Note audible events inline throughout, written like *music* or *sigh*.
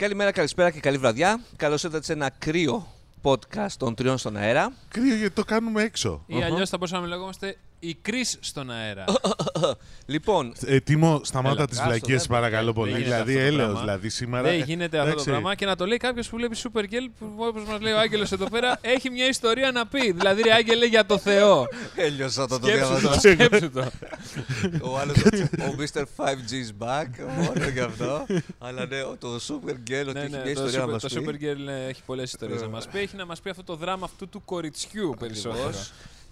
Καλημέρα, καλησπέρα και καλή βραδιά. Καλώς ήρθατε σε ένα κρύο podcast των τριών στον αέρα. Κρύο γιατί το κάνουμε έξω. Ή αλλιώς θα μπορούσαμε να λεγόμαστε η Κρι στον αέρα. *laughs* Λοιπόν, Ε, Τίμω, σταμάτα Έλα, τις άστο, βλακίες, δεν- παρακαλώ δεν πολύ. γίνεται Δηλαδή, αυτό το έλεος, πράγμα. δηλαδή σήμερα. Δεν ε, γίνεται αυτό το εντάξει. πράγμα και να το λέει κάποιος που βλέπει Super Girl που όπως μας λέει ο Άγγελος εδώ πέρα έχει μια ιστορία να πει. Δηλαδή, ρε Άγγελε για το Θεό. έλειωσα το το Σκέψου το, διάβαζα. σκέψου το. *laughs* Ο άλλος, ο Mr. 5G is back, μόνο γι' αυτό. Αλλά ναι, το Super Girl, ότι Ναι, έχει ναι, μια το ιστορία να Super- μας Το Super πει. Girl ε, έχει πολλές ιστορίες να μας πει. Έχει να μας πει αυτό το δράμα αυτού του κοριτσιού περισσότερο.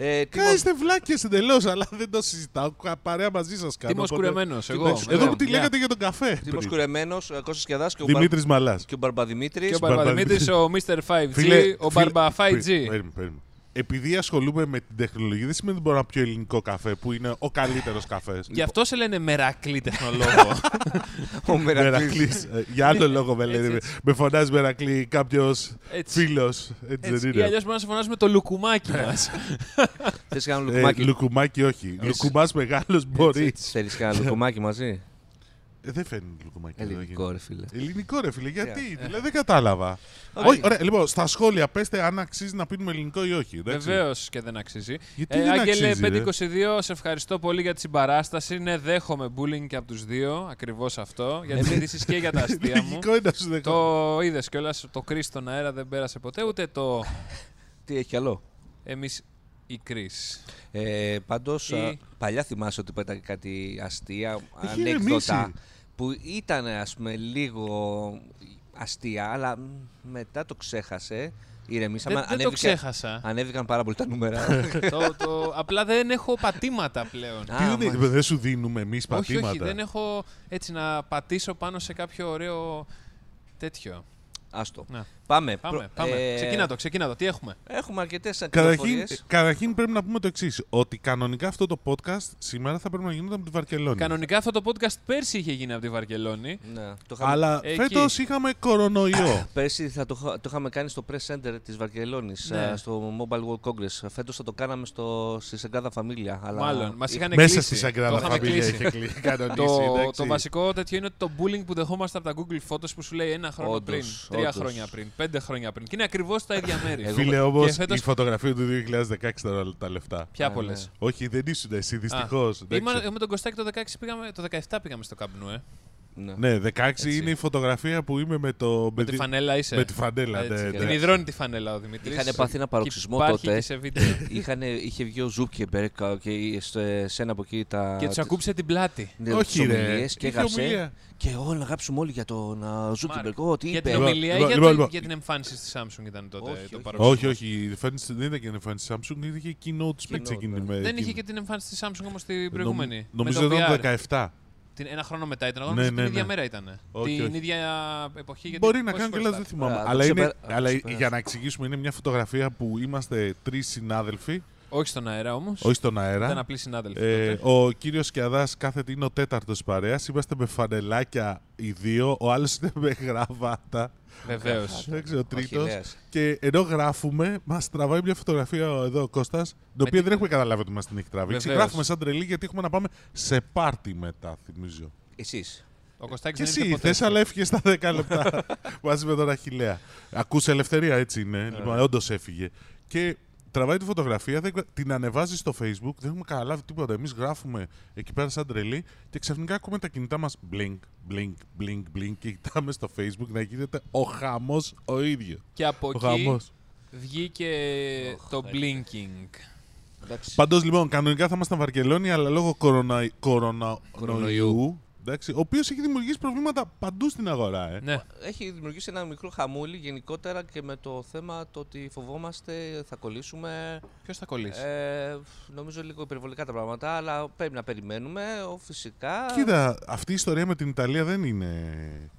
Ακριβώς. Ε, τι Κα- Είστε βλάκες εντελώς, αλλά δεν το συζητάω. Κα- Παρέα μαζί σας κάνω. Τίμος οπότε- κουρεμένος, εγώ. Τίμος- Εδώ εγώ, που τη γεια. λέγατε για τον καφέ. Τίμος πριν. Κουρεμένος, ε, Κώστας Κιαδάς και ο, Μπαρ... Δημήτρης Μαλάς. και ο Μπαρμπαδημήτρης. Και ο Μπαρμπαδημήτρης, ο Mr. 5G, ο Μπαρμπα 5G. Επειδή ασχολούμαι με την τεχνολογία, δεν σημαίνει ότι μπορώ να πιω ελληνικό καφέ, που είναι ο καλύτερος καφές. Γι' αυτό σε λένε μερακλή τεχνολόγο. *laughs* Ο Μερακλής. Μερακλής. Ε, Για άλλο λόγο με λένε. Έτσι, έτσι. Με φωνάζει Μερακλή κάποιος Έτσι. φίλος. Έτσι Έτσι. δεν Ή είναι. αλλιώς μπορούμε να σε φωνάζουμε το λουκουμάκι μας. Θες κανένα Ε, λουκουμάκι; Λουκουμάκι όχι. Λουκουμάς μεγάλος μπορείς. Θέλεις κανένα λουκουμάκι μαζί; Ε, δεν φαίνεται λουκουμάκι. εδώ Ελληνικό γίνεται. ρε φίλε. Ελληνικό ρε φίλε, γιατί, Yeah. δηλαδή δεν κατάλαβα. Όχι. Όχι, ωραία, λοιπόν, στα σχόλια πέστε αν αξίζει να πίνουμε ελληνικό ή όχι. εντάξει. Βεβαίως και δεν αξίζει. Γιατί Ε, δεν Άγγελε αξίζει, ρε; 522, σε ευχαριστώ πολύ για τη συμπαράσταση. Ναι, δέχομαι bullying και από τους δύο. Ακριβώς αυτό. Για τις ειδήσεις και για τα *laughs* αστεία μου. Λογικό είναι να σου δεχτώ. Το είδες κιόλας. Το κρί στον αέρα δεν πέρασε ποτέ. Ούτε το Τι έχει άλλο; εμείς η κρί. Ε, Πάντως, Ή- παλιά θυμάσαι ότι πέταγε κάτι αστεία, Έχει ανέκδοτα ηρεμήσει. που ήταν ας πούμε λίγο αστεία, αλλά μ, μετά το ξέχασε. Ηρεμήσαμε. Δεν, δεν το ανέβηκε- ξέχασα. Ανέβηκαν πάρα πολύ τα νούμερα. *laughs* το, το, απλά δεν έχω πατήματα πλέον. Α, Τι είναι, μα- δεν σου δίνουμε εμείς όχι, πατήματα; όχι, δεν έχω έτσι να πατήσω πάνω σε κάποιο ωραίο τέτοιο. Άστο. Να. Πάμε. Πάμε, Προ- πάμε. ε, Ξεκινά το, ξεκινά το. Τι έχουμε; Έχουμε αρκετές Καταρχήν, πληροφορίε. καταρχήν πρέπει να πούμε το εξής: Ότι κανονικά αυτό το podcast σήμερα θα πρέπει να γινόταν από τη Βαρκελόνη. Κανονικά αυτό το podcast πέρσι είχε γίνει από τη Βαρκελόνη. Ναι, το είχαμε- Αλλά Εκεί. φέτος είχαμε κορονοϊό. *coughs* Πέρσι θα το, είχα- το είχαμε κάνει στο Press Center της Βαρκελόνης, Ναι. α, στο Mobile World Congress. Φέτος θα το κάναμε στο, στη Σεγκάδα Φαμίλια. Αλλά... Μάλλον. Μας είχαν Μέσα κλείσει. στη Σαγκράδα Το είχαμε Φαμίλια κλείσει. είχε κλείσει. *laughs* Κανονίσει, Το, εντάξει. το βασικό τέτοιο είναι ότι το bullying που δεχόμαστε από τα Google Photos που σου λέει ένα χρόνο Όντως, πριν, τρία όντως. χρόνια πριν, πέντε χρόνια πριν. Και είναι ακριβώς τα ίδια μέρη. Εγώ- Φίλε, όμως και φέτος- η φωτογραφία του 2016 τώρα τα λεφτά. Ποια Α, πολλέ. ναι. Όχι, δεν ήσουν εσύ, δυστυχώς. Με τον Κωστάκη το 16 πήγαμε, το 17 πήγαμε στο Καμπνού, ε. Ναι. Ναι, 16 Έτσι. είναι η φωτογραφία που είμαι με το. Με τη φανέλα είσαι. με τη φανέλα, Έτσι, ναι, και ναι. Την υδρώνει τη φανέλα ο Δημήτρη. Είχαν πάθει ένα παροξισμό τότε. Και σε βίντεο. *laughs* Είχαν, είχε βγει ο Ζούκεμπερκ και στο- σε ένα από εκεί τα. και τους ακούψε την πλάτη. ναι, Όχι, τις ρε. ομιλίες και Είχε έγραψε. ομιλία. Και όλα να γράψουμε όλοι για τον α, Ζούκεμπερκ. Ό,τι Για την είπε. Λοιπόν, ομιλία ή λοιπόν, για, λοιπόν, το- λοιπόν. για την εμφάνιση στη Samsung ήταν τότε Όχι, το όχι. παρόντο. Όχι, όχι. η εμφάνιση- Δεν ήταν και η εμφάνιση Samsung, είχε keynote speech Keynote, εκείνη. ναι. με Δεν εκείνη. είχε και την εμφάνιση της Samsung όμως την Νομ- προηγούμενη. Νομίζω με το ήταν VR. το 17. Την, ένα χρόνο μετά ήταν. Εγώ Ναι, νομίζω ναι, την ίδια ναι. μέρα ήταν. Όχι, την όχι. ίδια εποχή. Γιατί Μπορεί να πόσες κάνω και φορές λάθος, τα- δεν θυμάμαι. Ωραία, το Αλλά, είναι, ξεπερα- αλλά το ξεπεράσαμε. για να εξηγήσουμε, είναι μια φωτογραφία που είμαστε τρεις συνάδελφοι, Όχι στον αέρα όμως. όχι στον Ήταν αέρα. απλοί συνάδελφοι. Ε, τότε. ο κύριος Κιαδάς κάθεται είναι ο τέταρτος παρέας. Είμαστε με φανελάκια οι δύο. Ο άλλος είναι με γραβάτα. Βεβαίως. Εντάξει, ο τρίτος. Αχιλλέας. Και ενώ γράφουμε, μας τραβάει μια φωτογραφία εδώ ο Κώστας, την οποία την- δεν έχουμε καταλάβει ότι μα την έχει τραβήξει. Βεβαίως. Γράφουμε σαν τρελή γιατί έχουμε να πάμε σε πάρτι μετά, θυμίζω. Εσείς. Ο Κωστάκης Και δεν ήρθε εσύ ποτέ. θες, αλλά έφυγες στα 10 λεπτά *laughs* μαζί με τον Αχηλέα. Ακούσε ελευθερία, έτσι είναι. Λοιπόν, όντως έφυγε. Και τραβάει τη φωτογραφία, δεν- την ανεβάζει στο Facebook, δεν έχουμε καταλάβει τίποτα. Εμείς γράφουμε εκεί πέρα σαν τρελή και ξαφνικά ακούμε τα κινητά μας blink, blink, blink, blink και κοιτάμε στο Facebook να γίνεται ο χαμός ο ίδιος. Και από Ο εκεί χαμός. βγήκε Οχ, το ε. blinking. Εντάξει. Πάντως λοιπόν, κανονικά θα ήμασταν Βαρκελόνη, αλλά λόγω κορονα... κορονοϊού, Κορονοϊού. Εντάξει, ο οποίος έχει δημιουργήσει προβλήματα παντού στην αγορά. Ε. Ναι. Έχει δημιουργήσει ένα μικρό χαμούλι γενικότερα και με το θέμα το ότι φοβόμαστε θα κολλήσουμε. Ποιος θα κολλήσει; Ε, νομίζω λίγο υπερβολικά τα πράγματα, αλλά πρέπει να περιμένουμε. Ο, φυσικά. Κοίτα, αυτή η ιστορία με την Ιταλία δεν είναι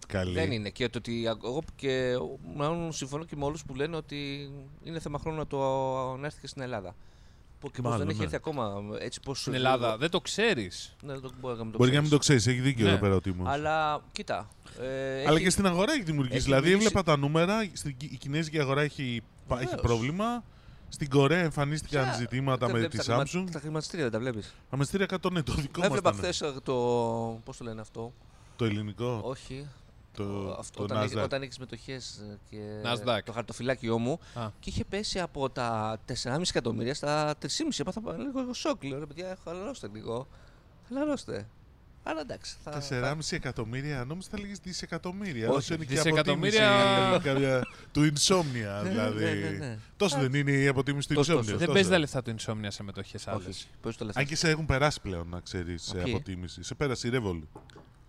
καλή. Δεν είναι. Και το ότι εγώ και μάλλον συμφωνώ και με όλους που λένε ότι είναι θέμα χρόνου να το να έρθει και στην Ελλάδα. Που και πως Μάλλον, δεν έχει ναι. έρθει ακόμα. Έτσι πως Στην Ελλάδα. Δεν το ξέρεις. Ναι, δεν το μπορεί να μην το Μπορεί να ξέρεις. μην το ξέρεις, έχει δίκιο Ναι. εδώ πέρα ο Τίμος. Αλλά κοίτα. Ε, Αλλά έχει- και στην αγορά έχει δημιουργήσει. έχει δηλαδή, δημιουργήσει- έβλεπα τα νούμερα. Στην, η κινέζικη αγορά έχει, πα- έχει Βεβαίως. πρόβλημα. Στην Κορέα εμφανίστηκαν Ποια- ζητήματα δεν με βλέπεις τη τα Samsung. χρημα- Τα χρηματιστήρια δεν τα βλέπεις; Αμεστήρια 100 ναι, το δικό μας. Έβλεπα χθες το. Πώς το λένε αυτό; Το ελληνικό. Όχι. Το, Αυτό, το όταν, έχει, Nasdaq. όταν έχεις μετοχές ε, και Nasdaq. το χαρτοφυλάκιό μου Α. και είχε πέσει από τα 4,5 εκατομμύρια στα 3,5. Έπαθα λίγο σοκ. Λέω ρε παιδιά, χαλαρώστε λίγο. Χαλαρώστε. Αλλά εντάξει. Θα, 4,5 εκατομμύρια, νόμιζα θα λέγεις δισεκατομμύρια. Όχι, Όσο είναι και δισεκατομμύρια- αποτίμηση κάποια- του Insomnia, Ναι, δηλαδή. ναι, ναι, ναι. Τόσο δεν είναι η αποτίμηση του Τόσο, Insomnia. τόσο. Δεν τόσο. παίζει τα λεφτά του Insomnia σε μετοχές άλλες. Όχι, πώς το λες. Αν και σε έχουν περάσει πλέον, να ξέρεις, σε Οκ. αποτίμηση. Σε πέρασε η Revolut.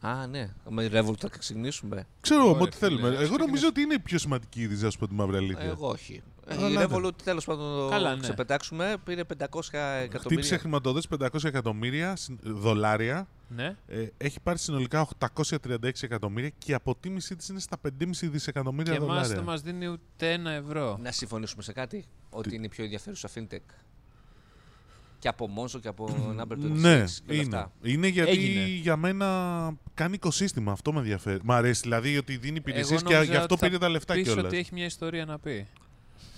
Α, ναι. Με Revolut θα ξεκινήσουμε. Ξέρω Ωραία, όμως ό,τι φίλε, θέλουμε. ας Εγώ νομίζω ξεκινήσουμε. ότι είναι η πιο σημαντική είδηση, να σου πω τη μαύρη αλήθεια. Εγώ όχι. Ε, Αλλά Η ναι. Revolut τέλος πάντων το Καλά, ναι. ξεπετάξουμε. Πήρε 500 Χτύπησε εκατομμύρια. χρηματοδότηση 500 εκατομμύρια συν- δολάρια. Ναι. Ε, έχει πάρει συνολικά 836 εκατομμύρια και η αποτίμησή της είναι στα 5,5 δισεκατομμύρια Και εμάς δολάρια. δεν μας δίνει ούτε ένα ευρώ. Να συμφωνήσουμε σε κάτι. Ότι Τι; είναι η πιο ενδιαφέρουσα fintech. Και από Monzo και από Number 26 Ναι, και όλα είναι. αυτά. Είναι γιατί Έγινε. για μένα κάνει οικοσύστημα. Αυτό με ενδιαφέρει. Μ' αρέσει δηλαδή ότι δίνει υπηρεσίες Εγώ και νόμιζα γι' αυτό ότι θα πήρε τα λεφτά Πεις κιόλας. ότι έχει μια ιστορία να πει.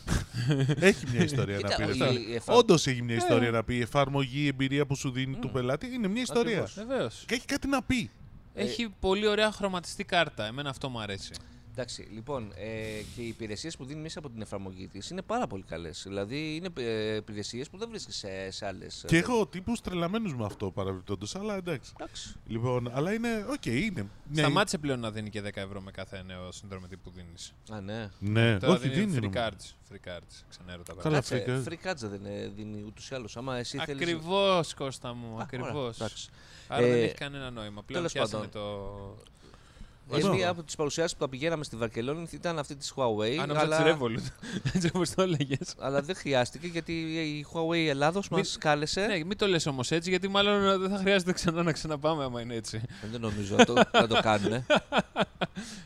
*laughs* Έχει μια ιστορία να Κοίτα, πει. η- λεφτά. η εφα- Όντως έχει μια Ε. ιστορία να πει. Η εφαρμογή, η εμπειρία που σου δίνει του Μμ. πελάτη είναι μια ιστορία. Ακριβώς. Βεβαίως. Και έχει κάτι να πει. Έχει πολύ ωραία χρωματιστή κάρτα. Εμένα αυτό μου αρέσει. Εντάξει, λοιπόν, ε, και οι υπηρεσίες που δίνει μέσα από την εφαρμογή της είναι πάρα πολύ καλές. Δηλαδή είναι ε, υπηρεσίες που δεν βρίσκεις σε, σε άλλες. Και έχω τύπους τρελαμένους με αυτό παρεμπιπτόντως. Αλλά εντάξει. Εντάξει. Λοιπόν, αλλά είναι. Οκ, είναι. μια- Σταμάτησε πλέον να δίνει και 10 ευρώ με κάθε νέο συνδρομητή που δίνεις. Α, ναι. Ναι, Τώρα όχι, δίνει δίνει. free νομίζω. cards. Free cards. Ξενέρω τα Καλά, πράγματα. Κάτσε, free free cards δεν ε, δίνει ούτως ή άλλως. Άμα εσύ θέλει. Ακριβώς, Κώστα μου. Α, Ακριβώς. ωραία, εντάξει. Άρα δεν Ε, έχει κανένα νόημα. Πλέον τέλος πιάσανε πάντων. το. Ε, Βασικό. μία από τις παρουσιάσεις που τα πηγαίναμε στη Βαρκελόνη ήταν αυτή της Huawei. Αν νόμιζα αλλά, της Revolut. *laughs* Έτσι όπως το έλεγες. αλλά δεν χρειάστηκε γιατί η Huawei Ελλάδος μας Μην- κάλεσε. Ναι, μην το λες όμως έτσι, γιατί μάλλον δεν θα χρειάζεται ξανά να ξαναπάμε άμα είναι έτσι. Ε, Δεν νομίζω να το, να το κάνουν. *laughs*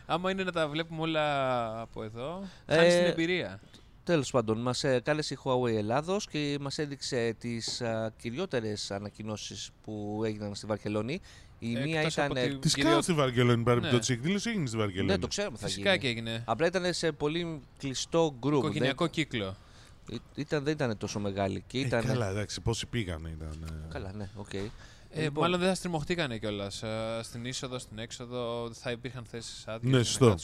Άμα είναι να τα βλέπουμε όλα από εδώ, Ε, χάνει την εμπειρία. Τέλος πάντων, μας κάλεσε η Huawei Ελλάδος και μας έδειξε τις κυριότερες ανακοινώσεις που έγιναν στη Βαρκελόνη. Η μία Εκτός ήταν. από τη- Τι Κυρίως- κάνω στη Βαρκελόνη, παρεμπιπτόντω. Ναι. Η εκδήλωση έγινε στη Βαρκελόνη. Ναι, το ξέρουμε θα Φυσικά γίνει. και έγινε. Απλά ήταν σε πολύ κλειστό group. Οικογενειακό κύκλο. Δεν, ήταν, δεν ήταν τόσο μεγάλη. Και Ε, ήταν, καλά, εντάξει, πόσοι πήγανε ήταν. ε. Καλά, ναι, οκ. Ε, Λοιπόν, Μάλλον δεν θα στριμωχτήκανε κιόλας. στην είσοδο, στην έξοδο, θα υπήρχαν θέσεις άδειες. Ναι, σωστό.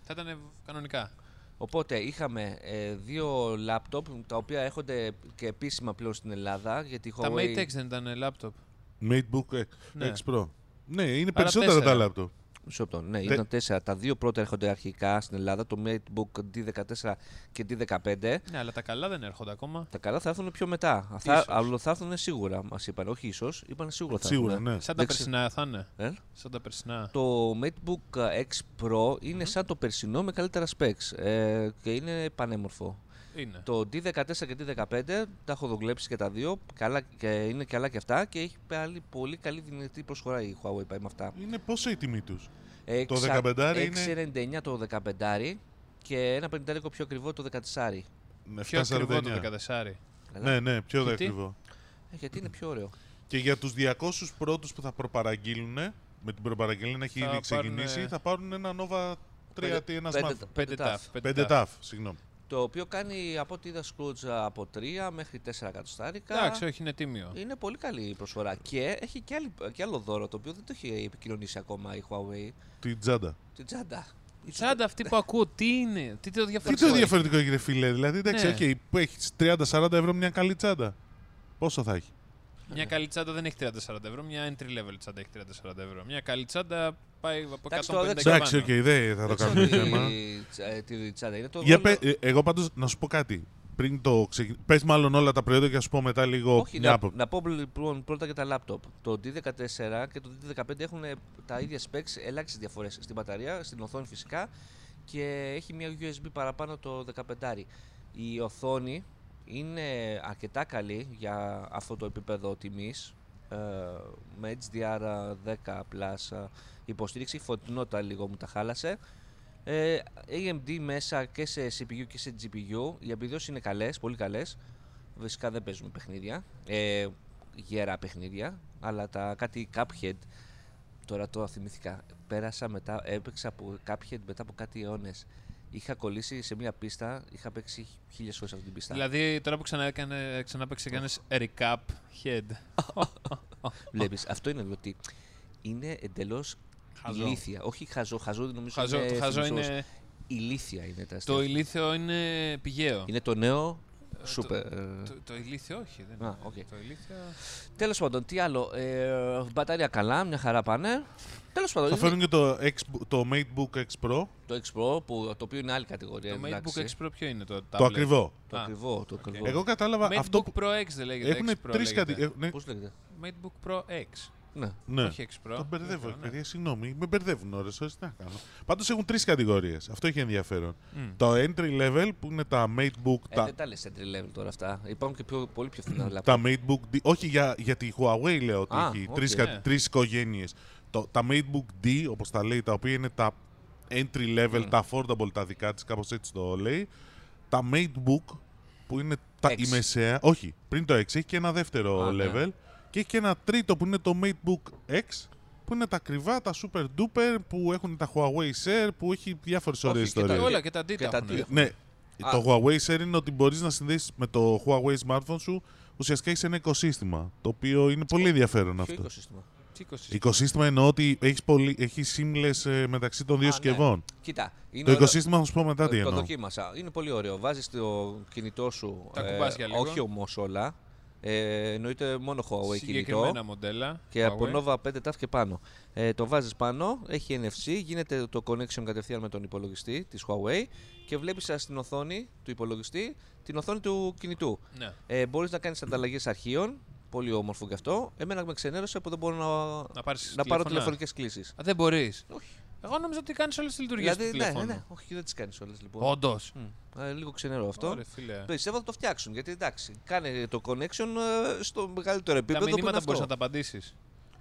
Θα ήταν κανονικά. Οπότε είχαμε ε, δύο λάπτοπ τα οποία έρχονται και επίσημα πλέον στην Ελλάδα. Γιατί η Τα Huawei... Mate X δεν ήταν λάπτοπ. MateBook ε, Ναι. X Pro. Ναι, είναι Άρα περισσότερα τέσσερα. τα λάπτοπ. Μισό λεπτό. Ναι, Τε- ήταν τέσσερα. Τα δύο πρώτα έρχονται αρχικά στην Ελλάδα, το MateBook D14 και D15. Ναι, αλλά τα καλά δεν έρχονται ακόμα. Τα καλά θα έρθουν πιο μετά. Θα, Ίσως. αλλά θα έρθουν σίγουρα, μας είπαν. Όχι ίσως, είπαν σίγουρα θα Σίγουρα, έρθουν. ναι. Σαν τα Δεν ξε- περσινά θα είναι. Ε; Σαν τα περσινά. Το MateBook X Pro είναι σαν το περσινό με καλύτερα specs ε, και είναι πανέμορφο. Είναι. Το D14 και D15 τα έχω δουλέψει και τα δύο. Καλά, και είναι καλά και αυτά και έχει πάλι πολύ καλή δυνατή προσφορά η Huawei πάει με αυτά. Είναι πόσο η τιμή τους; Ε, Το ξα- 15 είναι- 6,99 το 15 και ένα 50 πιο ακριβό το 14. Πιο ακριβό το 14. Καλά. Ναι, ναι, πιο Γιατί; ακριβό. Ε, γιατί είναι πιο ωραίο. Και για τους 200 πρώτους που θα προπαραγγείλουν, με την προπαραγγελία να έχει Θα ήδη ξεκινήσει, πάρουνε- θα πάρουν ένα Nova 3 Πέντε- ένα πέντε- smartphone. Πέντε ταφ. ταφ. 5 TAF, συγγνώμη. Το οποίο κάνει από ό,τι είδα Scrooge από 3 μέχρι 4 εκατοστάρικα. Εντάξει, όχι, είναι τίμιο. Είναι πολύ καλή η προσφορά. Και έχει και, άλλη, και άλλο δώρο το οποίο δεν το έχει επικοινωνήσει ακόμα η Huawei. Την τσάντα. Την τσάντα. Η Τσάντα αυτή που ακούω, τι είναι, τι το Τι διαφορετικό. το διαφορετικό έχει, ρε φίλε. Δηλαδή, εντάξει, Ναι. οκ, που έχει 30-40 ευρώ μια καλή τσάντα. Πόσο θα έχει; Μια καλή τσάντα δεν έχει 30-40 ευρώ, μια entry level τσάντα έχει 30-40 ευρώ. Μια καλή τσάντα πάει από Εντάξει, 150 τώρα δεν και ξέρω. Εντάξει, οκ, πάνω. δεν θα το Δεν ξέρω κάνουμε τι- θέμα. ε, Τι τσάντα είναι. Το Για δώρο- πε- ε, εγώ πάντως να σου πω κάτι. Πριν το ξεκινήσω. Πες μάλλον όλα τα προϊόντα και να σου πω μετά λίγο Όχι, μια να, άποψη. να πω λοιπόν πρώτα για τα λάπτοπ. Το D14 και το D15 έχουν τα ίδια specs, ελάχιστες διαφορές στην μπαταρία, στην οθόνη φυσικά και έχει μια USB παραπάνω το 15. Η οθόνη είναι αρκετά καλή για αυτό το επίπεδο τιμής ε, με HDR10 Plus ε, υποστήριξη, φωτεινότητα λίγο μου τα χάλασε. Ε, AMD μέσα και σε CPU και σε GPU. Οι επιδόσεις είναι καλές, πολύ καλές. Φυσικά δεν παίζουμε παιχνίδια. Ε, γερά παιχνίδια. Αλλά τα κάτι Cuphead. Τώρα το θυμήθηκα. Πέρασα μετά, έπαιξα από Cuphead μετά από κάτι αιώνες. Είχα κολλήσει σε μια πίστα, είχα παίξει χίλιες φορές αυτή την πίστα. Δηλαδή τώρα που ξανά, έκανε, ξανά παίξε, κάνεις recap head. Βλέπεις, αυτό είναι ότι είναι εντελώς Χαζό. Ηλίθια. Όχι χαζό, χαζό νομίζω Χαζό, είναι το χαζό θυμισός. είναι. Ηλίθια είναι τα αστεία. Το ηλίθιο είναι πηγαίο. Είναι το νέο Ε, σούπερ. Το, το, το ηλίθιο όχι. Δεν Α, είναι. οκ. Το ηλίθιο. Τέλος πάντων, τι άλλο. Ε, μπαταρία καλά, μια χαρά πάνε. Τέλος πάντων, Θα είναι φέρουν και το, X, το MateBook X Pro, το X Pro, που, το οποίο είναι άλλη κατηγορία. το εντάξει. MateBook X Pro ποιο είναι το tablet; το ακριβό. Το Α, ακριβό. Το οκ. ακριβό. Εγώ κατάλαβα MateBook αυτό που Pro X δεν λέγεται. έχουν X Pro τρεις λέγεται. κατηγορίε. Πώς λέγεται; MateBook Pro X. Ναι. Ναι. Όχι X Pro. Το μπερδεύω, Ναι. παιδιά, συγγνώμη. Με μπερδεύουν ώρες, ώρες, τι να κάνω. Πάντως έχουν τρεις κατηγορίες. Αυτό έχει ενδιαφέρον. Μμ. Το entry level που είναι τα MateBook, Ε, τα, δεν τα λες entry level τώρα αυτά. Υπάρχουν και πιο, πολύ πιο φθηνά τα laptop. MateBook D, όχι για, για τη Huawei λέω ότι Α, έχει οκ. τρεις, Ναι. κα- τρεις οικογένειες. Το, τα MateBook D, όπως τα λέει, τα οποία είναι τα entry level, Μμ. τα affordable τα δικά της, κάπως έτσι το λέει. Τα MateBook που είναι τα, η X. μεσαία, όχι, πριν το X, έχει και ένα δεύτερο Α, ναι. level και έχει και ένα τρίτο που είναι το MateBook X που είναι τα ακριβά, τα super duper που έχουν τα Huawei Share που έχει διάφορες Όχι, ωραίες και τα- ιστορίες. Όλα και τα D Και τα τα έχουν. D. Ναι, Α. το Huawei Share είναι ότι μπορείς να συνδέσεις με το Huawei smartphone σου ουσιαστικά έχεις ένα οικοσύστημα, το οποίο είναι πολύ ενδιαφέρον Ποιο αυτό. οικοσύστημα; Τι εικοσι- Οικοσύστημα εννοώ ότι έχεις, πολύ, έχεις seamless ε, μεταξύ των δύο Α, ναι. συσκευών. Κοίτα. Είναι Το ωραίο. οικοσύστημα θα σου πω μετά τι το εννοώ. δοκίμασα. Είναι πολύ ωραίο. Βάζεις το κινητό σου. Τα κουμπάς για λίγο. Όχι όμως όλα. Ε, εννοείται μόνο Huawei Συγκεκριμένα κινητό. μοντέλα. Και από Huawei. Nova 5 TAF και πάνω. Ε, το βάζεις πάνω, έχει NFC, γίνεται το connection κατευθείαν με τον υπολογιστή της Huawei και βλέπεις ε, στην οθόνη του υπολογιστή την οθόνη του κινητού. Ναι. Ε, μπορείς να κάνεις ανταλλαγές αρχείων, πολύ όμορφο και αυτό. Εμένα με ξενέρωσε που δεν μπορώ να, Να, πάρεις να πάρω τηλέφωνα. τηλεφωνικές κλήσεις. Α, δεν μπορείς. Όχι. Εγώ νόμιζα ότι κάνεις όλες τις λειτουργίες Δηλαδή, του ναι, ναι, τηλεφώνου. ναι, όχι, δεν τις κάνεις όλες λοιπόν. Όντως. Μμ. Ε, λίγο ξενερό αυτό. Ωραία, φίλε. Πιστεύω θα το φτιάξουν γιατί εντάξει, κάνε το connection ε, στο μεγαλύτερο Τα επίπεδο που είναι μηνύματα αυτό. μπορείς να τα απαντήσεις.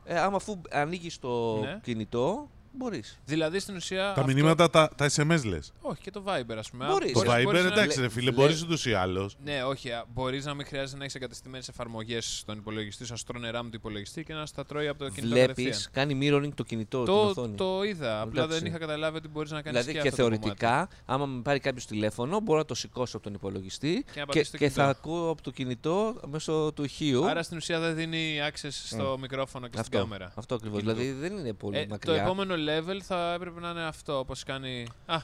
Ε, άμα αφού ανοίγεις το Ναι. κινητό, μπορείς. Δηλαδή στην ουσία. Τα αυτό- μηνύματα, τα, τα SMS λες. Όχι, και το Viber, ας πούμε. Μπορείς. Το Μπορείς- Viber μπορείς να- εντάξει λέ- ρε φίλε, λέ- μπορείς ούτως ή άλλως. Ναι, όχι. Μπορείς να μην χρειάζεται να έχεις εγκατεστημένες εφαρμογές στον υπολογιστή, στο τρώνε RAM του υπολογιστή και να στα τρώει από το κινητό Βλέπεις, κατευθείαν. κάνει mirroring το κινητό, την Το, οθόνη. το είδα. Απλά Εντάξει. δεν είχα καταλάβει ότι μπορείς να κάνεις δηλαδή και, θεωρητικά, άμα με πάρει κάποιος τηλέφωνο, μπορώ να το σηκώσω από τον υπολογιστή Και να και, πατήσω στο και θα κινητό. ακούω από το κινητό μέσω του ηχείου. Άρα στην ουσία δεν δίνει access στο μικρόφωνο και στην αυτό, κάμερα. αυτό ακριβώς. Κινητού. Δηλαδή δεν είναι πολύ Ε, το μακριά. επόμενο level θα έπρεπε να είναι αυτό, όπως κάνει. Α!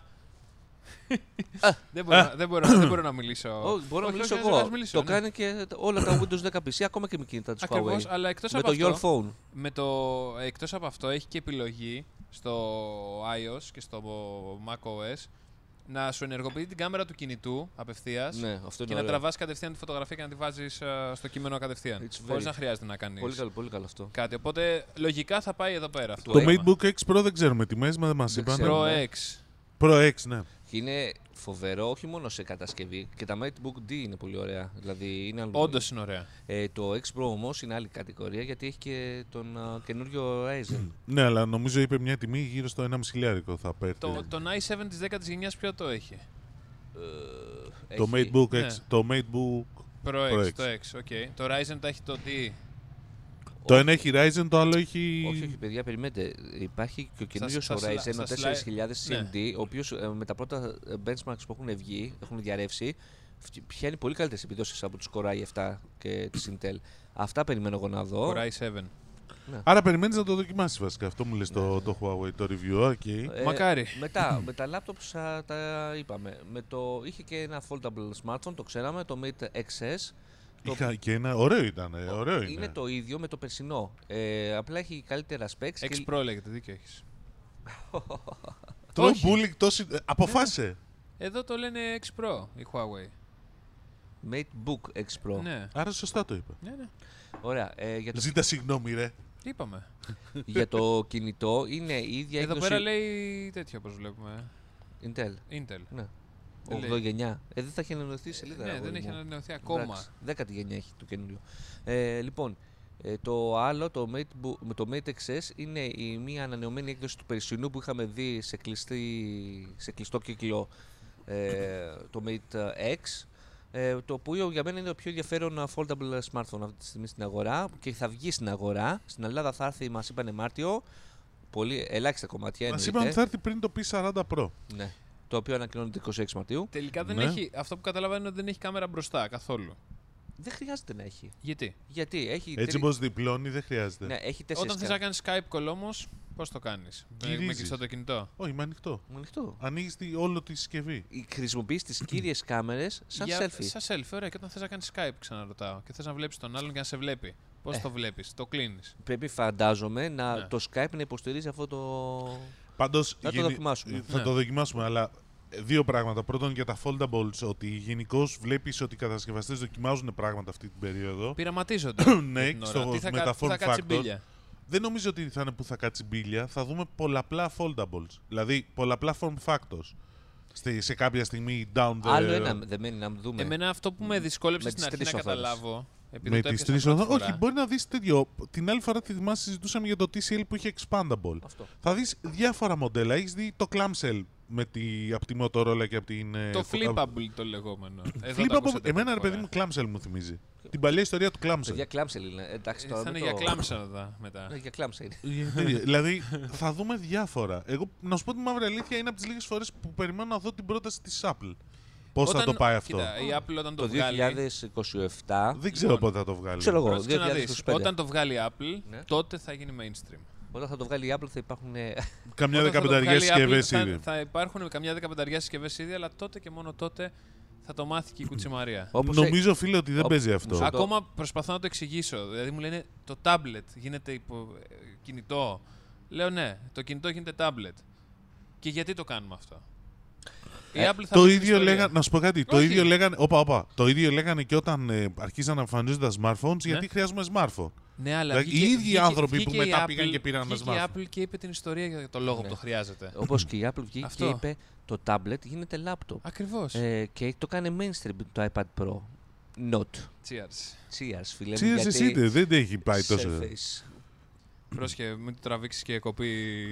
*laughs* δεν, μπορώ, να- δεν, μπορώ, δεν μπορώ να μιλήσω. Ω, μπορώ να Όχι, μιλήσω όχι, εγώ. ας μιλήσω, το ναι. κάνει και όλα τα Windows 10 PC, ακόμα και με κινητά τη Ακριβώς, Huawei. αλλά εκτός Με από το αυτό. Your Phone. Με το, εκτός από αυτό έχει και επιλογή στο iOS και στο macOS να σου ενεργοποιεί την κάμερα του κινητού απευθείας Ναι, αυτό είναι και να ωραίο. τραβάς κατευθείαν τη φωτογραφία και να τη βάζεις στο κείμενο κατευθείαν. It's Χωρίς very- να χρειάζεται να κάνεις Πολύ καλό, πολύ καλό αυτό. κάτι. Οπότε λογικά θα πάει εδώ πέρα αυτό. Το Έμα. MateBook X Pro δεν ξέρουμε τιμές, μα μας Δεν είπαν. ξέρω. Pro ναι. X. Pro X, ναι. Και είναι φοβερό όχι μόνο σε κατασκευή. Και τα MacBook D είναι πολύ ωραία. Δηλαδή είναι άλλο- Όντως είναι ωραία. Ε, το X Pro όμως είναι άλλη κατηγορία γιατί έχει και τον α, καινούριο Ryzen. *clears throat* Ναι, αλλά νομίζω είπε μια τιμή γύρω στο 1,5 χιλιάρικο θα πέφτει. Το, τον i7 της 10η γενιάς ποιο το έχει; Ε, Το έχει- MateBook ναι. X, το MateBook... Pro Pro X, X. το X, οκ. Το Ryzen το έχει το D. Το ένα έχει Ryzen, το άλλο έχει... Όχι, όχι, παιδιά, περιμένετε. Υπάρχει και ο καινούριο στα ο σλα- Ryzen, ο στα 4000 Ναι. AMD, ο οποίος με τα πρώτα ε, benchmarks που έχουν βγει, έχουν διαρρεύσει, φτι- πιάνει πολύ καλύτερες επιδόσεις από τους Core i7 και της Intel. Αυτά περιμένω εγώ να δω. Το i7. Άρα περιμένεις να το δοκιμάσεις βασικά. Αυτό μου λες το, το Huawei, το review, ok. Ε, Μακάρι. Μετά, με τα laptops α, τα είπαμε. Με το, είχε και ένα foldable smartphone, το ξέραμε, το Mate XS. Το Είχα και ένα... Ωραίο ήταν, ε, ωραίο είναι. είναι το ίδιο με το περσινό. Ε, απλά έχει καλύτερα specs. X και- Pro λέγεται, δίκιο έχεις. *laughs* Το όχι. bullying τόση... ε, Αποφάσισε. Εδώ το λένε X Pro η Huawei. MateBook X Pro. Ναι, Άρα σωστά το είπα. ναι, ναι. Ωραία. Ε, για, το, Ζήτα συγγνώμη ρε. Είπαμε. *laughs* για το κινητό είναι η ίδια Εδώ έκδοση πέρα λέει τέτοιο όπως βλέπουμε. Intel. Intel. Ναι. Δεν 8 λέει. γενιά. Ε, δεν θα έχει ανανεωθεί η σελίδα. Ναι, αγόρι δεν έχει μου. ανανεωθεί ακόμα. Εντάξει, Δέκατη γενιά έχει το καινούριο. Ε, λοιπόν, ε, το άλλο, το Mate, με το Mate XS, είναι η μία ανανεωμένη έκδοση του περσινού που είχαμε δει σε, κλειστή, σε κλειστό κύκλο ε, το Mate X. Ε, το οποίο για μένα είναι το πιο ενδιαφέρον foldable smartphone αυτή τη στιγμή στην αγορά και θα βγει στην αγορά. Στην Ελλάδα θα έρθει, μας είπανε Μάρτιο. Πολύ ελάχιστα κομμάτια Μας εννοείται. είπαν ότι θα έρθει πριν το P40 Pro. Ναι. Το οποίο ανακοινώνεται 26 Μαρτίου. Τελικά δεν Ναι. έχει, αυτό που καταλαβαίνω είναι ότι δεν έχει κάμερα μπροστά καθόλου. Δεν χρειάζεται να έχει. Γιατί; Γιατί; Έχει. Έτσι τρι- όπως διπλώνει δεν χρειάζεται. Ναι, έχει τέσσερις Όταν θες κα- να κάνεις Skype call όμως, Πώς το κάνεις; Με Γυρίζεις. κλειστό το κινητό; Όχι, είμαι ανοιχτό. Μου ανοιχτό. Ανοίγεις όλο τη συσκευή. Χρησιμοποιείς τις κύριες κάμερες σαν Για- selfie. Σαν selfie, ωραία. Και όταν θες να κάνεις Skype, ξαναρωτάω. Και θες να βλέπεις τον άλλον και να σε βλέπει. Πώς Ε. το βλέπεις, το κλείνεις; Πρέπει, φαντάζομαι, να, Ναι. το Skype να υποστηρίζει αυτό το. Πάντως. Θα το δοκιμάσουμε. Θα Ναι. το δοκιμάσουμε, αλλά ε, δύο πράγματα. Πρώτον, για τα foldables, ότι γενικώς βλέπεις ότι οι κατασκευαστές δοκιμάζουν πράγματα αυτή την περίοδο. Πειραματίζονται. *coughs* ναι, για την ώρα. στο, Τι θα, με κα- τα πού θα form κάτσει factor. μπίλια. Δεν νομίζω ότι θα είναι που θα κάτσει μπίλια. Θα δούμε πολλαπλά foldables. Δηλαδή, πολλαπλά form factors. Στη, σε κάποια στιγμή down the... Άλλο ένα δεν μένει να δούμε. Εμένα αυτό που με δυσκόλεψε Με στην τις αρχή να τρεις οθόνες. καταλάβω. Επειδή Με το τις έπιασα τρεις πρώτη οδό. φορά. Όχι, μπορεί να δεις τέτοιο. Την άλλη φορά τη θυμάσαι συζητούσαμε για το TCL που είχε expandable. Αυτό. Θα δεις διάφορα μοντέλα. Έχεις δει το clamshell με τη, από τη Motorola και από την. ε, Το φω- flippable το λεγόμενο. Εδώ το Flippable, ακούσατε εμένα ρε πρώτη παιδί φορά. μου, clamshell μου θυμίζει. Την παλιά ιστορία του clamshell. Παιδιά, κλάμψε είναι. Εντάξει, Ε, τώρα Θα με είναι το- για κλάμψανα μετά. Ναι, για κλάμψε είναι. δηλαδή θα δούμε διάφορα. Εγώ να σου πω τη μαύρη αλήθεια είναι από τις λίγες φορές που περιμένω να δω την πρόταση της Apple. Πώς θα Όταν- το πάει αυτό; Κοίτα, η Apple όταν το, Το βγάλει. 2027. Δεν ξέρω Λοιπόν, πότε θα το βγάλει. ξέρω εγώ. πρόσεξε να δεις, 2025. Όταν το βγάλει η Apple, Ναι. τότε θα γίνει mainstream. Όταν θα το βγάλει η Apple θα υπάρχουν. ε, Καμιά Όταν θα το δεκαπενταριά βγάλει η Apple, συσκευές θα, ήδη. θα υπάρχουν καμιά δεκαπενταριά συσκευές ήδη, αλλά τότε και μόνο τότε θα το μάθει και η κουτσιμαρία. όπως Νομίζω, φίλε, ότι δεν Ω- παίζει αυτό. Μισό- Ακόμα προσπαθώ να το εξηγήσω. Δηλαδή μου λένε το tablet γίνεται υπό, ε, κινητό. Λέω ναι, το κινητό γίνεται tablet. Και γιατί το κάνουμε αυτό; Η Ε, Apple θα Το πει την ίδιο ιστορία. λέγανε, να σου πω κάτι, το Όχι. ίδιο λέγανε, όπα, όπα, το ίδιο λέγανε και όταν ε, αρχίσαν να εμφανίζονται τα smartphones, Ναι. γιατί χρειάζομαι smartphone. Ναι, αλλά Δηλαδή, βγήκε- οι ίδιοι βγήκε- άνθρωποι που βγήκε η μετά Apple- πήγαν και πήραν ένα βγήκε η smartphone. Apple και είπε την ιστορία για το λόγο Ναι. που το χρειάζεται. Όπως και η Apple βγήκε Αυτό. και είπε το tablet γίνεται laptop. Ακριβώς. Ε, και το κάνει mainstream το iPad Pro. Not. Cheers. Cheers, φίλε μου. Τσίρε γιατί εσύ, δεν δεν έχει πάει τόσο. Surface. Πρόσχε, μην το τραβήξεις και κοπεί.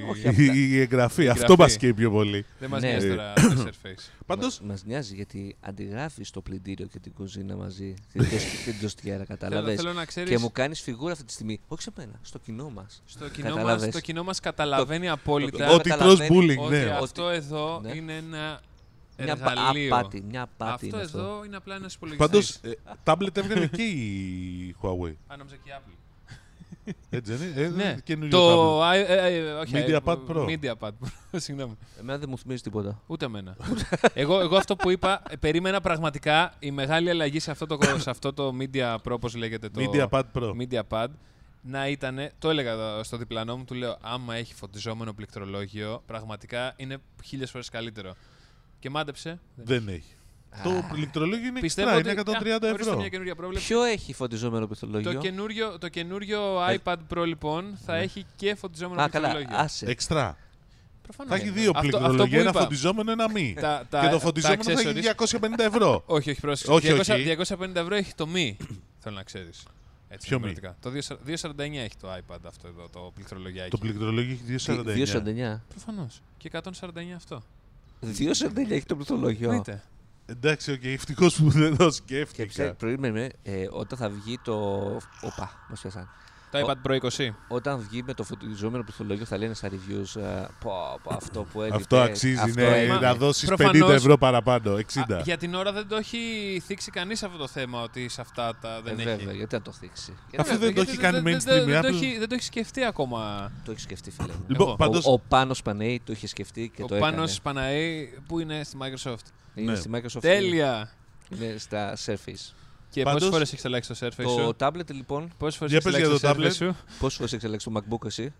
Όχι, απλά. Η, η εγγραφή, Η αυτό εγγραφή. μας καίει πιο πολύ. Δεν μας Ναι. νοιάζει τώρα το Surface. Πάντω, Μας μας νοιάζει γιατί αντιγράφεις το πλυντήριο και την κουζίνα μαζί. *laughs* την τοσ- την τοστιέρα, θέλω, κατάλαβες; θέλω να ξέρει. Και μου κάνεις φιγούρα αυτή τη στιγμή. Όχι σε μένα, στο κοινό μας. Στο κοινό, μας, Καταλάβες. το κοινό μας καταλαβαίνει απόλυτα το- ότι τρως καταλαβαίνει bullying, ότι ναι. αυτό εδώ Ναι. είναι ένα Μια πα- εργαλείο. απάτη. Μια απάτη αυτό είναι αυτό. εδώ είναι απλά ένας Πάντως, υπολογιστής. τάμπλετ έβγαλε και η Huawei. Α, νόμιζα και η Apple. Έτσι δεν είναι; Ε, ναι, καινούριο το... tablet. α, ε, ε, όχι, MediaPad ε, Pro. MediaPad Pro, *laughs* συγγνώμη. Εμένα δεν μου θυμίζει τίποτα. Ούτε εμένα. εγώ, εγώ αυτό που είπα, ε, περίμενα πραγματικά η μεγάλη αλλαγή σε αυτό το, σε αυτό το Media Pro, όπως λέγεται το MediaPad Pro. MediaPad, να ήταν, το έλεγα στο διπλανό μου, του λέω, άμα έχει φωτιζόμενο πληκτρολόγιο, πραγματικά είναι χίλιες φορές καλύτερο. Και μάντεψε. Δεν έχει. Το πληκτρολόγιο είναι Πιστεύω εξτρά, ότι. είναι 130 Α, ορίστε ευρώ. μια καινούργια πρόβλεψη. Ποιο έχει φωτιζόμενο Το πληκτρολόγιο. καινούριο, το καινούριο Ε, iPad Pro λοιπόν θα ναι. έχει και φωτιζόμενο Α, καλά, πληκτρολόγιο. άσε. Εξτρά. Προφανώς. Θα έχει Ναι. δύο Αυτό- αυτό πληκτρολόγια, που ένα είπα, φωτιζόμενο, ένα μη. τα- τα- Και το τα φωτιζόμενο θα έχει accessories- 250 ευρώ. *laughs* Όχι, όχι, πρόσεξε. Όχι, 200 όχι. 250 ευρώ έχει το μη. Θέλω να ξέρεις. Έτσι, Ποιο μη; διαφορετικά. Το 2,4- 2,49 έχει το iPad αυτό εδώ, το πληκτρολογιάκι. Το πληκτρολόγιο έχει 249. 2,49. Προφανώς. Και 149 αυτό. 2,49 έχει το πληκτρολόγιο. Εννοείται. Εντάξει, οκ, ευτυχώ που δεν το Και σκέφτηκα. ξέρει, περίμενε, ε, όταν θα βγει το. Οπα, μας πιάσαν. Το iPad Pro 20. Όταν βγει με το φωτιζόμενο πληκτρολόγιο θα λένε στα reviews ε, πω, πω, αυτό που έλειπε. Αυτό αξίζει, αυτό ναι, έλειπε». να δώσεις 50 Προφανώς- ευρώ παραπάνω, 60. Α, για την ώρα δεν το έχει θίξει κανείς αυτό το θέμα ότι σε αυτά τα Ε, δεν βέβαια, έχει. γιατί να το θίξει; Αφού Βέβαια, δεν το γιατί έχει κάνει δεν- mainstream δεν- η δεν το Apple. έχει- Δεν το έχει σκεφτεί ακόμα. Το έχει σκεφτεί, φίλε μου. Λοιπόν, Εγώ. πάντως- Ο, ο Πάνος Πανέη το είχε σκεφτεί και Ο το Πάνος έκανε. Παναή που είναι; Στη Microsoft. Είναι Ναι. στη Microsoft. Τέλεια! Είναι στα Surface. Και Πάντως- πόσε φορές έχει αλλάξει το Surface Το σου; tablet λοιπόν, Πόσες φορές Για έχει πες αλλάξει για το το Surface tablet. σου; πόσες φορές έχει αλλάξει το MacBook εσύ;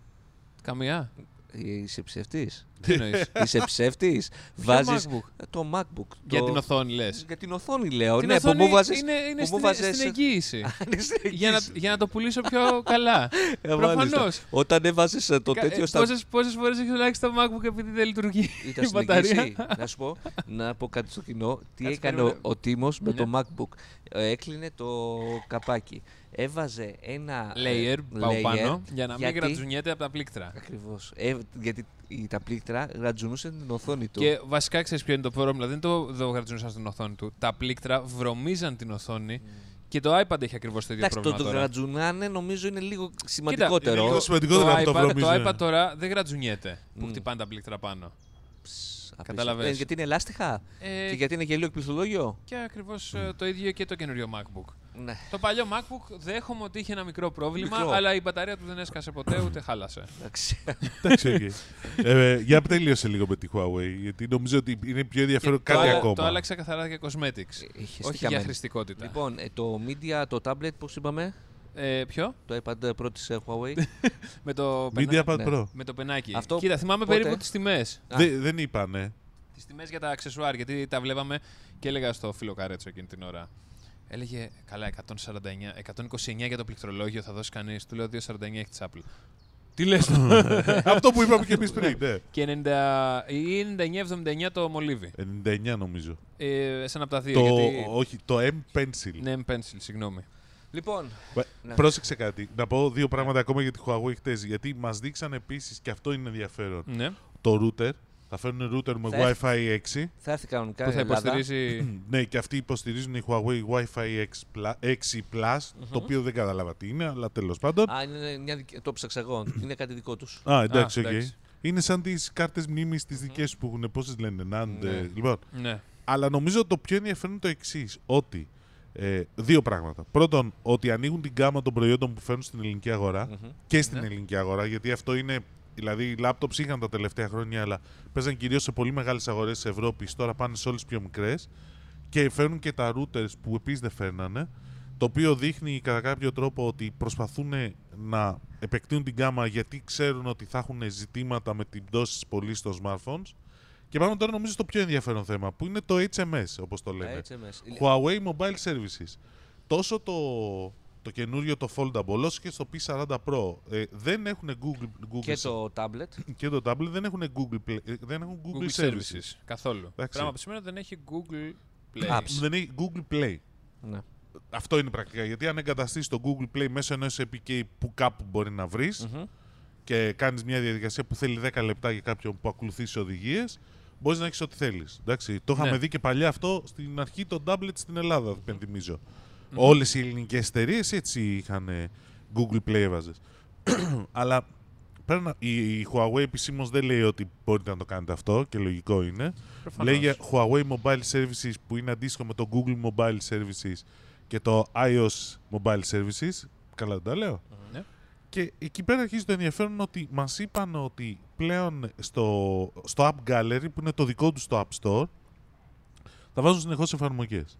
Καμία. Είσαι ψευτής; *laughs* Τι εννοείς; Είσαι ψεύτη. *laughs* Ποιο Βάζεις MacBook? το MacBook. Για το- την οθόνη λες. Για την οθόνη λέω. Την ναι, που οθόνη μου βάζες... είναι, είναι που μου στην, βάζες- στην εγγύηση. *laughs* Είσαι για, να, εκεί. για να το πουλήσω πιο καλά. Ε, μάλιστα. Προφανώς. Όταν έβαζες το τέτοιο στα. Πόσες, πόσες φορές έχει αλλάξει το MacBook επειδή δεν λειτουργεί Ήταν η στην μπαταρία; εγγύηση. να σου πω, να πω κάτι στο κοινό. Τι Κάτσε, έκανε ο, περίμενε. ο Τίμος με Ναι. το MacBook. Ε, Έκλεινε το καπάκι. Έβαζε ένα Layer, πάω layer, πάνω, για να μην γιατί- γρατζουνιέται από τα πλήκτρα. Ακριβώς. Ε, γιατί οι- τα πλήκτρα γρατζουνούσαν την οθόνη του. Και βασικά ξέρεις ποιο είναι το πρόβλημα. Δεν το, δεν το γρατζουνούσαν στην οθόνη του. Τα πλήκτρα βρωμίζαν την οθόνη και το iPad έχει ακριβώς το ίδιο Εντάξει, το, πρόβλημα. το τώρα. γρατζουνάνε νομίζω είναι λίγο είναι σημαντικότερο. λίγο σημαντικότερο από το iPad, το βρωμίζει. iPad τώρα δεν γρατζουνιέται που Μμ. χτυπάνε τα πλήκτρα πάνω. Ψ, απίστευτο. Κατάλαβες. Ε, γιατί είναι ελάστιχα; Ε, και γιατί είναι γελίο πληκτρολόγιο. Και ακριβώς το ίδιο και το καινούριο MacBook. Ναι. Το παλιό MacBook δέχομαι ότι είχε ένα μικρό πρόβλημα, Μικρό. αλλά η μπαταρία του δεν έσκασε ποτέ ούτε χάλασε. Εντάξει. Εντάξει, οκ. ε, για τελείωσε λίγο με τη Huawei, γιατί νομίζω ότι είναι πιο ενδιαφέρον Και κάτι το, ακόμα. Το άλλαξα καθαρά για cosmetics. Ε, Είχε όχι στοιχεία για μεν. χρηστικότητα. Λοιπόν, ε, το MediaPad, το tablet, πώς είπαμε, Ε, ποιο; το iPad Pro της ε, Huawei. *laughs* Με το, Media πενα- Pad ναι. Pro. με το πενάκι. Αυτό Κοίτα, θυμάμαι πότε; περίπου τις τιμές. Α. Δε- δεν είπανε. Τις τιμές για τα αξεσουάρ, γιατί τα βλέπαμε και έλεγα στο φίλο Καρέτσο εκείνη την ώρα. Έλεγε, καλά, 149, 129 για το πληκτρολόγιο θα δώσει κανείς. Του λέω 249 έχει της Apple. Τι λες *laughs* Αυτό που είπαμε και εμείς πριν. Ναι. Και 90 ή 99-79 το μολύβι. 99 νομίζω. Ε, σαν από τα δύο. Το, γιατί... Όχι, το M Pencil. Ναι, M-Pencil, συγγνώμη. λοιπόν, Βα- Ναι. Πρόσεξε κάτι. Να πω δύο πράγματα ακόμα για τη Huawei χτες. Γιατί μας δείξαν επίσης, και αυτό είναι ενδιαφέρον, Ναι. το router. Θα φέρουν router με Θα Wi-Fi 6. θα έρθει κανονικά Που η θα Ελλάδα. υποστηρίζει. *clears throat* ναι, και αυτοί υποστηρίζουν η Huawei Wi-Fi 6 Plus, 6 Plus το οποίο δεν κατάλαβα τι είναι, αλλά τέλος πάντων. Α, είναι μια δικ... το ψάξα εγώ. *clears throat* είναι κάτι δικό τους. Α, εντάξει, Α, οκ. εντάξει. Είναι σαν τις κάρτες μνήμης τις δικές σου που έχουν, πώς τις λένε, NAND. Ναι. ε, Λοιπόν, ναι. Αλλά νομίζω το πιο ενδιαφέρον είναι το εξής. Ότι ε, δύο πράγματα. Πρώτον, ότι ανοίγουν την γάμα των προϊόντων που φέρνουν στην ελληνική αγορά Μμμ. και στην Ναι. ελληνική αγορά. Γιατί αυτό είναι. Δηλαδή, οι laptops είχαν τα τελευταία χρόνια, αλλά παίζαν κυρίως σε πολύ μεγάλες αγορές της Ευρώπης. Τώρα πάνε σε όλες τις πιο μικρές. Και φέρνουν και τα routers που επίσης δεν φέρνανε. Το οποίο δείχνει κατά κάποιο τρόπο ότι προσπαθούν να επεκτείνουν την γάμα γιατί ξέρουν ότι θα έχουν ζητήματα με την πτώση της πωλήση των smartphones. Και πάμε τώρα νομίζω στο πιο ενδιαφέρον θέμα που είναι το HMS όπως το λένε. HMS. Huawei Mobile Services. Τόσο το, το καινούριο το Foldable όσο και στο P40 Pro ε, δεν έχουν Google, Google Και το tablet. *laughs* και το tablet δεν έχουν Google, Play- ε, δεν έχουν Google, Google Services. Services. Καθόλου. Εντάξει. Πράγμα που σημαίνει ότι δεν έχει Google Play. Apps. Δεν έχει Google Play. Ναι. Αυτό είναι πρακτικά. Γιατί αν εγκαταστήσεις το Google Play μέσω ενός APK που κάπου μπορεί να βρεις Μμμ. και κάνεις μια διαδικασία που θέλει 10 λεπτά για κάποιον που ακολουθήσει οδηγίες, μπορείς να έχεις ό,τι θέλεις. Το είχαμε Ναι. δει και παλιά αυτό στην αρχή των tablet στην Ελλάδα, υπενθυμίζω. Όλες οι ελληνικές εταιρείες έτσι είχαν ε, Google Play έβαζες. *clears throat* Αλλά πέρα να- η, η Huawei επισήμως δεν λέει ότι μπορείτε να το κάνετε αυτό και λογικό είναι. Προφανώς. Λέει για Huawei Mobile Services που είναι αντίστοιχο με το Google Mobile Services και το iOS Mobile Services. Καλά δεν τα λέω. Ναι. Και εκεί πέρα αρχίζει το ενδιαφέρον ότι μας είπαν ότι πλέον στο, στο App Gallery που είναι το δικό τους στο App Store θα βάζουν συνεχώς εφαρμογές.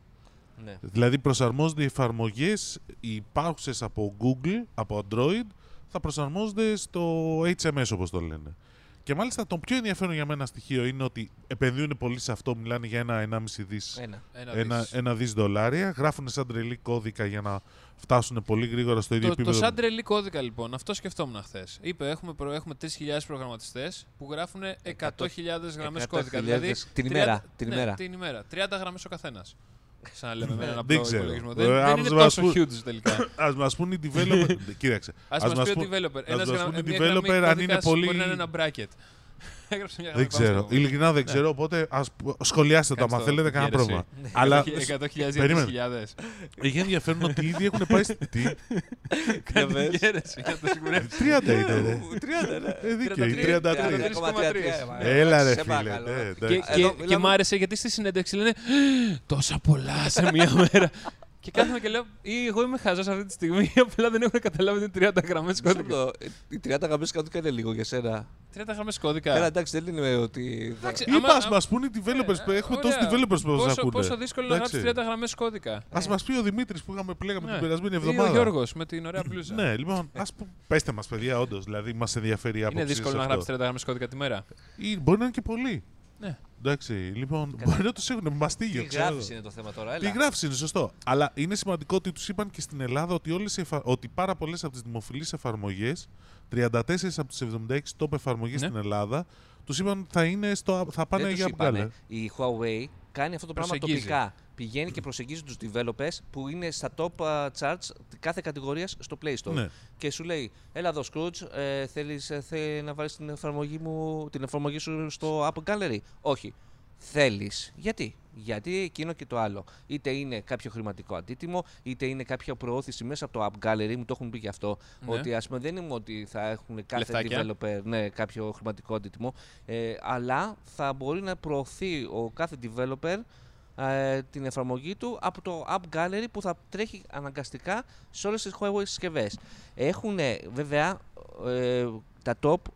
Ναι. Δηλαδή προσαρμόζονται οι εφαρμογές οι υπάρχουσες από Google, από Android θα προσαρμόζονται στο HMS όπως το λένε. Και μάλιστα το πιο ενδιαφέρον για μένα στοιχείο είναι ότι επενδύουν πολύ σε αυτό, μιλάνε για ένα 1,5 δις Ένα. Ένα, ένα, δις. ένα δις δολάρια. Γράφουν σαν τρελή κώδικα για να φτάσουν πολύ γρήγορα στο ίδιο Το, το επίπεδο. σαν τρελή κώδικα λοιπόν, αυτό σκεφτόμουν χθες. Είπε: Έχουμε, προ- έχουμε 3.000 προγραμματιστές που γράφουν 100.000 γραμμές 100.000 κώδικα. Δηλαδή την 30 ημέρα, την ναι, ημέρα. την ημέρα. 30 γραμμές ο καθένας. Σαν να λέμε με έναν Δεν απλό ξέρω. υπολογισμό. Ε, Δεν, δεν άμα είναι μας τόσο πούν- huge τελικά. Ας μας πούν οι developer... *laughs* Κοίταξε. Α ας μας μας πει ο πούν- developer. ας Ένας μας γραμ- πούν οι μια γραμμή developer αν είναι κώδικας πολύ- Μπορεί να είναι ένα bracket. *laughs* Έγραψε μια Δεν γραμμή πάνω ξέρω. στο- Ειλικρινά δεν Ναι. ξέρω, οπότε ας σχολιάστε το Κάνεις άμα το θέλετε κανένα γέρεση. πρόβλημα. Ναι. *laughs* Αλλά 100.000 για Περίμενε. 3.000. έχει ενδιαφέρον ότι ήδη έχουν πάει στη... Τι; Κάνει πες. γέρεση για να το σιγουρεύσει. 30 είναι, ρε. 30, ναι. Ε, δίκαιη, 33. 33. 33,3. Έλα ρε Σε φίλε. παρακαλώ. ναι, Και, εντάξει. και, Εδώ και μιλάμε- μ' άρεσε γιατί στη συνέντευξη λένε τόσα πολλά σε μία μέρα. Και κάθομαι και λέω, ή εγώ είμαι χαζός αυτή τη στιγμή, *laughs* απλά δεν έχουν καταλάβει ότι είναι 30 γραμμές Μισό κώδικα. λεπτό. Ε, Οι 30 γραμμές κώδικα είναι λίγο για σένα. 30 γραμμές Καλά, κώδικα. εντάξει, δεν είναι ότι. Εντάξει, Είπα, άμα- ας μας πούν οι developers. Ε, Έχουμε ωραία. τόσους developers που μας πόσο, ακούνε. πόσο δύσκολο να Εντάξει. γράψεις 30 γραμμές κώδικα. Ας μας πει ο Δημήτρης που είχαμε πλέγαμε Ναι. την περασμένη Ή ο εβδομάδα. Γιώργος με την ωραία μπλούζα. Ναι, λοιπόν, ας που... πέστε μας παιδιά, όντως, δηλαδή μας ενδιαφέρει η άποψη Είναι δύσκολο σε να αυτό. γράψεις 30 γραμμές κώδικα τη μέρα. Ή μπορεί να είναι και πολύ. Ναι. Εντάξει, λοιπόν, Καλά. μπορεί να τους έχουν μαστίγιο, Τι ξέρω. γράφεις είναι το θέμα τώρα, Τι έλα. γράφεις είναι σωστό. Αλλά είναι σημαντικό ότι τους είπαν και στην Ελλάδα ότι, όλες οι εφα... ότι πάρα πολλές από τις δημοφιλείς εφαρμογές, 34 από τις 76 top εφαρμογές Ναι. στην Ελλάδα, τους είπαν ότι θα, είναι στο... θα πάνε Δεν τους για είπανε. αμπγκάλε. Η Huawei κάνει αυτό το πράγμα Προσεγγίζει. τοπικά. Πηγαίνει και προσεγγίζει τους developers που είναι στα top uh, charts κάθε κατηγορίας στο Play Store. Ναι. Και σου λέει, έλα εδώ Scrooge, ε, θέλεις ε, θε, να βάλεις την εφαρμογή, μου, την εφαρμογή σου στο App Gallery; Όχι. Θέλεις. Γιατί; Γιατί εκείνο και το άλλο. Είτε είναι κάποιο χρηματικό αντίτιμο, είτε είναι κάποια προώθηση μέσα από το App Gallery, μου το έχουν πει και αυτό. Ναι. Ότι ας πούμε δεν είναι ότι θα έχουν κάθε Λεφτάκια. developer ναι, κάποιο χρηματικό αντίτιμο, ε, αλλά θα μπορεί να προωθεί ο κάθε developer ε, την εφαρμογή του από το App Gallery που θα τρέχει αναγκαστικά σε όλες τις Huawei συσκευές. Έχουν βέβαια ε, τα top ε,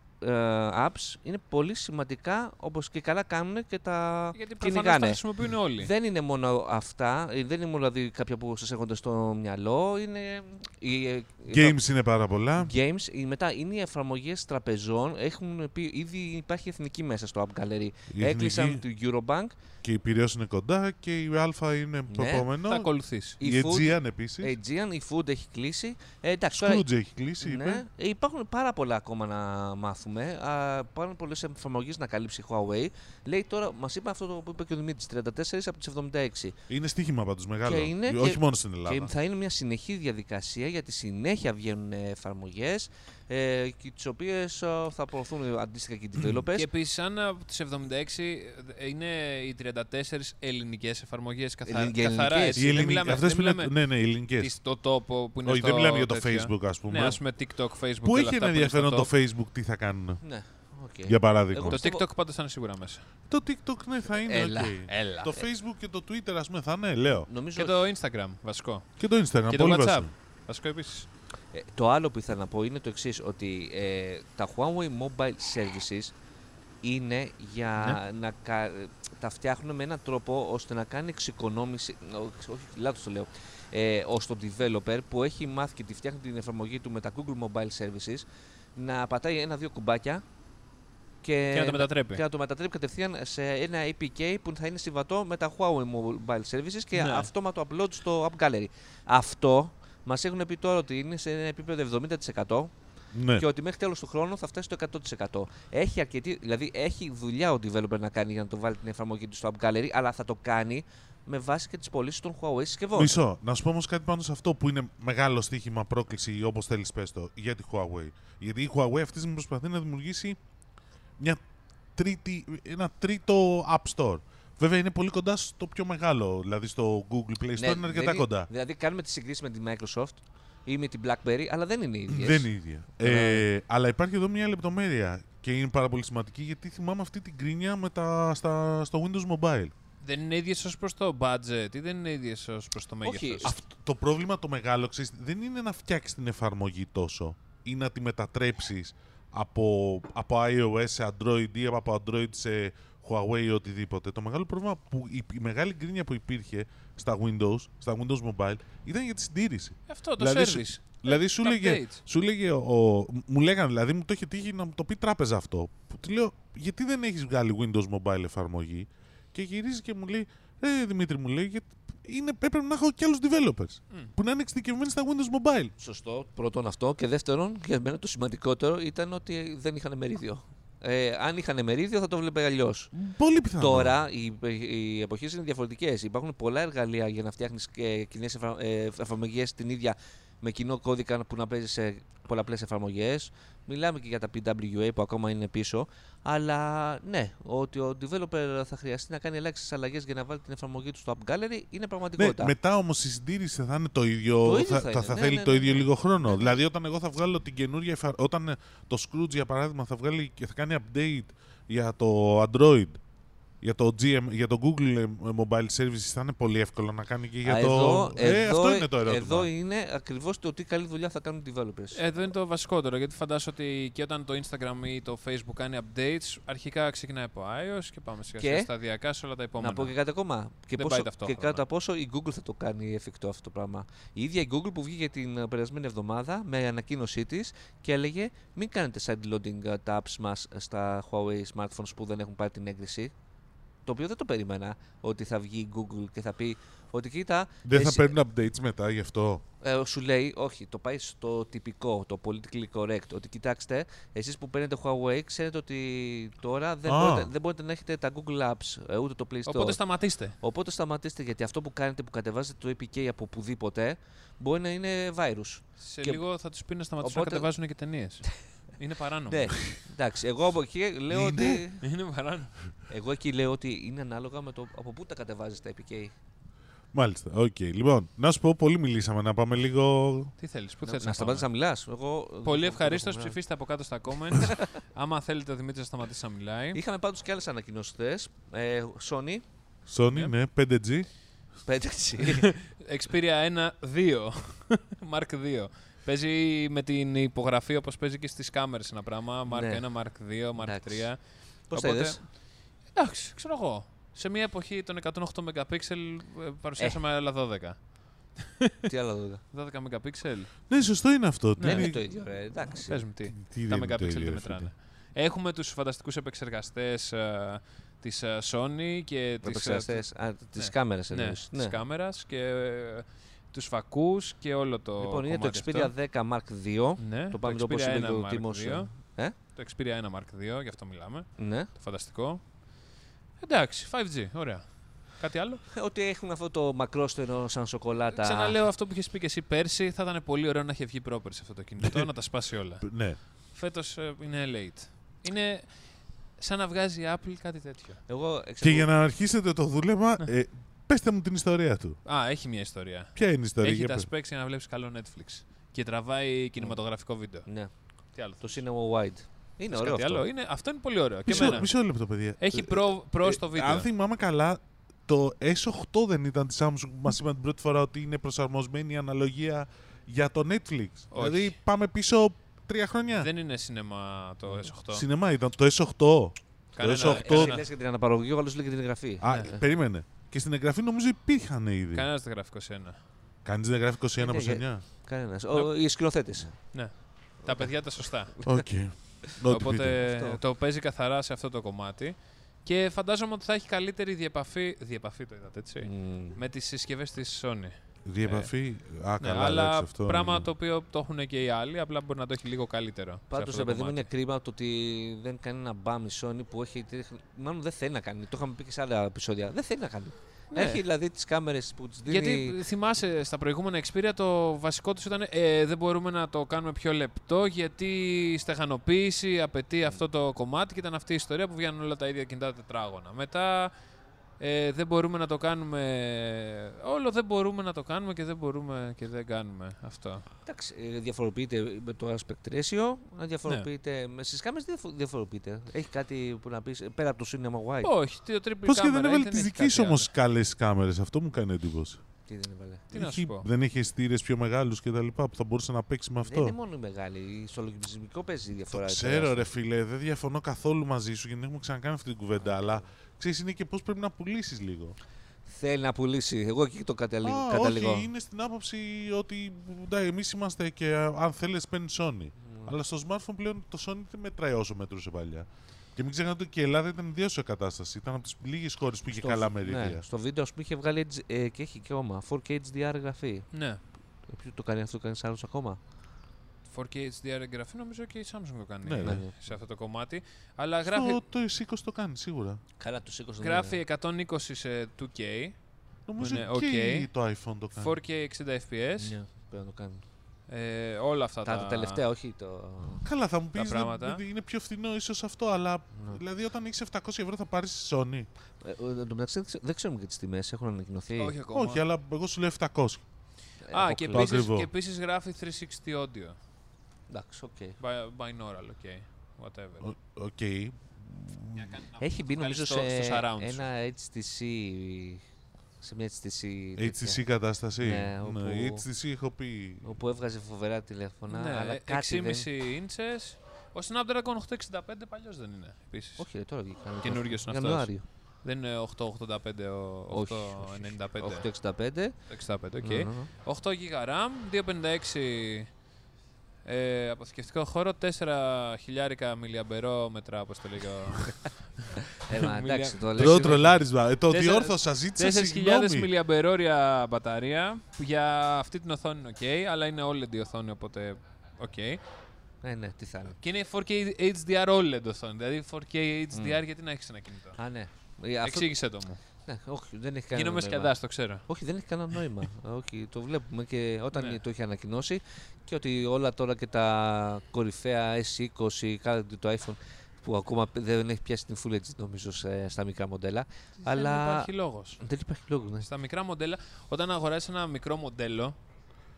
apps είναι πολύ σημαντικά όπως και καλά κάνουν και τα Γιατί προφανώς τα κυνηγάνε. χρησιμοποιούν όλοι. Δεν είναι μόνο αυτά, ε, δεν είναι μόνο δηλαδή κάποια που σας έρχονται στο μυαλό, είναι οι, ε, Games είναι πάρα πολλά. games, οι- μετά είναι οι εφαρμογές τραπεζών, έχουν πει, ήδη υπάρχει εθνική μέσα στο App Gallery. Η Έκλεισαν εθνική του Eurobank, και η Πυραιός είναι κοντά και η Α είναι το Ναι. επόμενο. Θα ακολουθήσει. η Η Food, Aegean επίσης. Aegean, η Food έχει κλείσει. Ε, εντάξει, τώρα- Scrooge έχει κλείσει, ναι, είπε. ε, υπάρχουν πάρα πολλά ακόμα να μάθουμε. Α, πάρα πολλές εφαρμογές να καλύψει η Huawei. Λέει τώρα, μας είπε αυτό το που είπε και ο Δημήτρης, 34 από τις 76. Είναι στοίχημα πάντως μεγάλο. Και είναι Όχι και- μόνο στην Και Ελλάδα. θα είναι μια συνεχή διαδικασία γιατί συνέχεια βγαίνουν εφαρμογές ε, και τις οποίες θα προωθούν αντίστοιχα και οι developers. Και επίσης, αν από τις 76 είναι οι 34 ελληνικές εφαρμογές καθα... Ελληνικές. καθαρά Οι έτσι. Οι δεν ελληνικές- μιλάμε, αυτές δεν που είναι- μιλάμε Ναι, ναι, οι ελληνικές. τις- το τόπο που είναι Όχι, στο δεν μιλάμε για το τέτοιο. Facebook, ας πούμε. Ναι, ας πούμε TikTok, Facebook. Πού και όλα έχει αυτά ένα που είναι στο ενδιαφέρον το top. Facebook τι θα κάνουν; ναι, οκ. Για παράδειγμα. Εγώ Το πιστεύω- TikTok πάντως θα είναι σίγουρα μέσα. Το TikTok ναι θα είναι Έλα, οκ. έλα. Το Facebook και το Twitter ας πούμε θα είναι, λέω. Νομίζω Και το Instagram, βασικό. Και το Instagram, Και το πολύ WhatsApp. βασικό. Βασικό επίσης. Ε, το άλλο που ήθελα να πω είναι το εξής ότι ε, τα Huawei Mobile Services είναι για Ναι. να κα- τα φτιάχνουν με έναν τρόπο ώστε να κάνει εξοικονόμηση, όχι, όχι λάθος το λέω, ε, ως το developer που έχει μάθει και τη φτιάχνει την εφαρμογή του με τα Google Mobile Services να πατάει ένα-δύο κουμπάκια και, Και να το μετατρέπει. και να το μετατρέπει κατευθείαν σε ένα APK που θα είναι συμβατό με τα Huawei Mobile Services και Ναι. αυτόματο upload στο App Gallery. Αυτό μας έχουν πει τώρα ότι είναι σε ένα επίπεδο 70% Ναι. και ότι μέχρι τέλος του χρόνου θα φτάσει στο 100%. Έχει, αρκετή, δηλαδή έχει δουλειά ο developer να κάνει για να το βάλει την εφαρμογή του στο App Gallery, αλλά θα το κάνει με βάση και τις πωλήσεις των Huawei συσκευών. Μισό. Να σου πω όμως κάτι πάνω σε αυτό που είναι μεγάλο στοίχημα, πρόκληση ή όπως θέλεις πες το για τη Huawei. Γιατί η Huawei αυτή τη στιγμή προσπαθεί να δημιουργήσει μια τρίτη, ένα τρίτο App Store. Βέβαια είναι πολύ κοντά στο πιο μεγάλο, δηλαδή στο Google Play Store Ναι, είναι αρκετά δεν κοντά. Δηλαδή κάνουμε τη συγκρίση με τη Microsoft ή με την BlackBerry, αλλά δεν είναι οι ίδιες. Δεν είναι η ίδια. Ε, αλλά υπάρχει εδώ μια λεπτομέρεια και είναι πάρα πολύ σημαντική γιατί θυμάμαι αυτή την κρίνια με τα, στα, στο Windows Mobile. Δεν είναι ίδιες ως προς το budget ή δεν είναι ίδιες ως προς το Όχι, μέγεθος; Αυτό, το πρόβλημα το μεγάλο ξέρεις, δεν είναι να φτιάξεις την εφαρμογή τόσο ή να τη μετατρέψεις από, από iOS σε Android ή από Android σε Huawei ή οτιδήποτε. Το μεγάλο πρόβλημα που η, η μεγάλη γκρίνια που υπήρχε στα Windows, στα Windows Mobile ήταν για τη συντήρηση. Αυτό το Δηλαδή, service. Δηλαδή σου τα λέγε, updates. σου λέγε ο, μου λέγανε, δηλαδή μου το είχε τύχει να μου το πει τράπεζα αυτό. Που του λέω, γιατί δεν έχεις βγάλει Windows Mobile εφαρμογή; Και γυρίζει και μου λέει, ε, Δημήτρη μου λέει, γιατί είναι, έπρεπε να έχω και άλλους developers Μμ. που να είναι εξειδικευμένοι στα Windows Mobile. Σωστό, πρώτον αυτό. Και δεύτερον, για μένα το σημαντικότερο ήταν ότι δεν είχαν μερίδιο. Ε, αν είχαν μερίδιο θα το βλέπε αλλιώς. Πολύ πιθανό. Τώρα οι, οι εποχές είναι διαφορετικές. Υπάρχουν πολλά εργαλεία για να φτιάχνεις κοινές εφαρμογές την ίδια με κοινό κώδικα που να παίζει σε πολλαπλές εφαρμογές. Μιλάμε και για τα PWA που ακόμα είναι πίσω. Αλλά ναι, ότι ο developer θα χρειαστεί να κάνει ελάχιστες αλλαγές για να βάλει την εφαρμογή του στο App Gallery είναι Ναι, πραγματικότητα. μετά όμως η συντήρηση θα είναι το ίδιο. Το ίδιο θα, θα θα, είναι. θα Ναι, θέλει ναι, το ναι, ίδιο ναι. λίγο χρόνο. Ναι, ναι. Δηλαδή, όταν εγώ θα βγάλω την καινούργια. εφα- Όταν ε, το Scrooge, για παράδειγμα, θα βγάλει και θα κάνει update για το Android, για το, GM, για το Google ε, Mobile Services, θα είναι πολύ εύκολο να κάνει και για Α, το. εδώ, ε, εδώ, αυτό είναι το ερώτημα. Εδώ είναι ακριβώς το τι καλή δουλειά θα κάνουν οι developers. Εδώ είναι το βασικότερο, γιατί φαντάζομαι ότι και όταν το Instagram ή το Facebook κάνει updates, αρχικά ξεκινάει από iOS και πάμε σιγά σιγά Και- σταδιακά σε όλα τα επόμενα. Να πω και κάτι ακόμα. Και, Δεν πόσο, πάει και ταυτόχρονα. κατά πόσο η Google θα το κάνει εφικτό αυτό το πράγμα. Η ίδια η Google που βγήκε την ε, περασμένη εβδομάδα με ανακοίνωσή της και έλεγε μην κάνετε sideloading ε, τα apps μας στα Huawei smartphones που δεν έχουν πάρει την έγκριση. Το οποίο δεν το περίμενα ότι θα βγει η Google και θα πει ότι κοίτα. Δεν θα εσύ- παίρνουν updates μετά γι' αυτό. ε, σου λέει, όχι, το πάει στο τυπικό, το politically correct. Ότι κοιτάξτε, εσείς που παίρνετε Huawei, ξέρετε ότι τώρα δεν, Α. μπορείτε, δεν μπορείτε να έχετε τα Google Apps, ε, ούτε το Play Store. Οπότε σταματήστε. Οπότε σταματήστε γιατί αυτό που κάνετε που κατεβάζετε το APK από οπουδήποτε μπορεί να είναι virus. Σε Και- λίγο θα τους πει να σταματήσουν Οπότε- να κατεβάζουν και ταινίες. *laughs* είναι παράνομο. ναι, εντάξει. Εγώ από εκεί λέω ότι. Είναι παράνομο. Εγώ εκεί λέω ότι είναι ανάλογα με το από πού τα κατεβάζεις τα APK. Μάλιστα. Οκ. Λοιπόν, να σου πω, πολύ μιλήσαμε. Να πάμε λίγο. Τι θέλεις, πού Να, θες να σταματήσεις να μιλάς. Εγώ... Πολύ εγώ- ευχαρίστως. εγώ- Ψηφίστε από κάτω στα comments. *laughs* Άμα θέλετε ο Δημήτρης να σταματήσει να μιλάει. Είχαμε πάντως και άλλες ανακοινώσεις χθες. Ε, Sony Sony, ναι, 5G. *laughs* 5G. Xperia 1, 2. *laughs* Mark 2. Παίζει με την υπογραφή όπως παίζει και στις κάμερες ένα πράγμα. Mark Ναι. 1, Mark 2, Mark Εντάξει. 3. Πώς τα Οπότε- είδες; Εντάξει, ξέρω εγώ. Σε μια εποχή των 108 MP ε, παρουσιάσαμε άλλα 12. Τι άλλο εδώ. 12 MP. Ναι, σωστό είναι αυτό. Δεν Τι- είναι το ίδιο, ρε. Εντάξει. Πες μου τι. τι Τα δεν είναι το MP ίδιο, δεν ρε μετράνε. φίλε. Έχουμε τους φανταστικούς επεξεργαστές ε, της ε, Sony και της, ε, Επεξεργαστές. Α, της ναι. κάμερας ναι, εννοείς. της κάμερας και ε, τους φακούς και όλο το Λοιπόν, είναι το κομμάτι Xperia αυτό. 10 Mark II. Ναι, Το πάμε Xperia όπως είπε 1 και ο Mark Τίμος. 2. Ε; Το Xperia 1 Mark 2, γι' αυτό μιλάμε. Ναι. Το φανταστικό. Εντάξει, 5G, ωραία. Κάτι άλλο; Ότι έχουν αυτό το μακρόστενο σαν σοκολάτα. Ξαναλέω αυτό που είχες πει και εσύ πέρσι. Θα ήταν πολύ ωραίο να είχε βγει πρόπερση αυτό το κινητό, να τα σπάσει όλα. Ναι. Φέτος είναι late. Είναι σαν να βγάζει η Apple κάτι τέτοιο. Εγώ Και εξακολου- για να αρχίσετε το δούλεμα, Ναι. ε, πέστε μου την ιστορία του. Α, έχει μια ιστορία. Ποια είναι η ιστορία, έχει για τα πες. specs για να βλέπεις καλό Netflix. Και τραβάει κινηματογραφικό βίντεο. Ναι, Τι άλλο. το Cinema Wide. Είναι Θες ωραίο κάτι αυτό. άλλο; Είναι, αυτό είναι πολύ ωραίο. Και Μισό, εμένα. μισό λεπτό, παιδιά. Έχει Ε, προ, προς ε, στο βίντεο. Αν θυμάμαι καλά, το S8 δεν ήταν της Samsung που μας είπαν την πρώτη φορά ότι είναι προσαρμοσμένη η αναλογία για το Netflix. Όχι. Δηλαδή πάμε πίσω τρία χρόνια. Δεν είναι σινεμά το S8. Σινεμά ήταν το S8. Κανένα- το S8. Εσύ κανένα- λες για την αναπαραγωγή, ο άλλος λέει για την εγγραφή. Α, Ναι. περίμενε. Και στην εγγραφή νομίζω υπήρχαν ήδη. Κανένας δεν γράφει 21. Κανείς δεν γράφει 21 Ναι, προς για- 9. Κανένας. Ο, οι σκηνοθέτε. Ναι. Τα παιδιά τα σωστά. Οκ. Ό,τι πείτε. Οπότε Αυτό. το παίζει καθαρά σε αυτό το κομμάτι. Και φαντάζομαι ότι θα έχει καλύτερη διεπαφή. Διεπαφή το είδατε έτσι. Μμμ. Με τις συσκευές της Sony. Διεπαφή. Α, Ναι, καλά, αλλά εντάξει, αυτό. πράγμα είναι. το οποίο το έχουν και οι άλλοι, απλά μπορεί να το έχει λίγο καλύτερο. σε Πάντως, αυτό ρε το παιδί μου, κομμάτι. είναι κρίμα το ότι δεν κάνει ένα μπαμ η Sony που έχει. Μάλλον δεν θέλει να κάνει. Το είχαμε πει και σε άλλα επεισόδια. Δεν θέλει να κάνει. Ναι. Έχει δηλαδή τις κάμερες που τις δίνει. Γιατί θυμάσαι στα προηγούμενα Xperia το βασικό τους ήταν ε, δεν μπορούμε να το κάνουμε πιο λεπτό γιατί η στεγανοποίηση απαιτεί αυτό το κομμάτι και ήταν αυτή η ιστορία που βγαίνουν όλα τα ίδια κινητά τετράγωνα. Μετά ε, δεν μπορούμε να το κάνουμε όλο δεν μπορούμε να το κάνουμε και δεν μπορούμε και δεν κάνουμε αυτό. Εντάξει, ε, διαφοροποιείται με το aspect ratio, να διαφοροποιείται. Ναι. με Στις κάμερε δεν διαφο- διαφοροποιείται. Έχει κάτι που να πεις πέρα από το Cinema Wide. Όχι, το triple Πώς και δεν camera έβαλε δεν τις έχει δικές κάτι όμως άλλο. καλές κάμερες. Αυτό μου κάνει εντύπωση. Τι δεν έβαλε. Τι να Έχει- σου πω. Δεν είχε στήρε πιο μεγάλους κτλ. που θα μπορούσε να παίξει με Δεν αυτό. είναι μόνο η μεγάλη. Στο λογισμικό παίζει η Το διαφορά. ξέρω, ρε φίλε, δεν διαφωνώ καθόλου μαζί σου γιατί έχουμε ξανακάνει αυτή την κουβέντα. Αλλά ξέρεις, είναι και πώς πρέπει να πουλήσεις λίγο. Θέλει να πουλήσει. Εγώ εκεί το καταλήγω. Α, καταλήγω. όχι, είναι στην άποψη ότι εμείς είμαστε και α, αν θέλεις παίρνει Sony. Αλλά στο smartphone πλέον το Sony δεν μετράει όσο μετρούσε παλιά. Και μην ξεχνάτε ότι και η Ελλάδα ήταν ιδιαίτερη κατάσταση. Ήταν από τις λίγες χώρες που είχε Στο- καλά Ναι, μερίδια. στο βίντεο, ας πούμε, είχε βγάλει Edge- ε, και έχει και όμα. 4K HDR εγγραφή. Ναι. Ε, Ποιο το κάνει αυτό, κάνεις άλλος ακόμα; 4K HDR εγγραφή νομίζω και η Samsung το κάνει Ναι, ε, ναι. σε αυτό το κομμάτι. Αλλά γράφει, Στο, το S20 το κάνει σίγουρα. Καλά, του σήκωσε. γράφει 120 σε 2K, Νομίζω είναι και ok. το iPhone το κάνει. 4K 60 FPS. Ναι, πρέπει να το κάνει. Ε, όλα αυτά Τα, τα, τελευταία, όχι το. Καλά, θα μου πεις πράγματα. είναι πιο φθηνό ίσως αυτό, αλλά Ναι. δηλαδή όταν έχεις 700 ευρώ θα πάρεις Sony. Ε, ε, εν τω μεταξύ δεν ξέ- δεν ξέρουμε και τις τιμές, έχουν ανακοινωθεί. Όχι ακόμα. Όχι, αλλά εγώ σου λέω 700. Ε, Α, και αποκλεί- Το επίσης, ακριβό. και επίσης γράφει 360 audio. Εντάξει, οκ. Bi- Binaural, ok. Whatever. Ο- Οκ. Για να κάνει- να Έχει μπει βγάλεις νομίζω στο- σε στο surround σου. ένα HTC. Σε μια HTC. HTC τέτοια, κατάσταση. Ναι, όπου- Ναι, HTC έχω πει. Όπου έβγαζε φοβερά τηλέφωνα. Ναι, αλλά 6,5 κάτι δεν... inches. Ο Snapdragon 865 παλιός δεν είναι, επίσης. Όχι, ρε, τώρα βγήκε. Καινούριος είναι αυτός. Ιανουάριο. Δεν είναι 885 ο Όχι, 895. 865. 65, οκ. Ναι, ναι, ναι. 8 GB RAM, 256 ε, αποθηκευτικό χώρο, 4 χιλιάρικα μιλιαμπερόμετρα, όπως το λέει ο... Ε, μα, εντάξει, το λες Τρο είναι- τρολάρισμα. Ε, το Τέσσερα- διόρθωσα, ζήτησα 4.000 συγγνώμη. μιλιαμπερόρια μπαταρία, που για αυτή την οθόνη είναι ok, αλλά είναι OLED η οθόνη, οπότε ok. Ναι, ναι, τι θα είναι. Και είναι 4K HDR OLED οθόνη, δηλαδή 4K HDR γιατί να έχεις ένα κινητό. Α, ναι. Ε, αυτό- Εξήγησε το μου. Ναι, όχι, δεν έχει κανένα Γίνομαι νόημα. σκιαδάς, το ξέρω. Όχι, δεν έχει κανένα νόημα. *laughs* όχι, το βλέπουμε και όταν Ναι. το είχε ανακοινώσει και ότι όλα τώρα και τα κορυφαία S20, κάτι το iPhone που ακόμα δεν έχει πιάσει την Full HD νομίζω σε- στα μικρά μοντέλα. αλλά Δεν υπάρχει λόγος. δεν υπάρχει λόγος. Ναι. Στα μικρά μοντέλα, όταν αγοράσει ένα μικρό μοντέλο,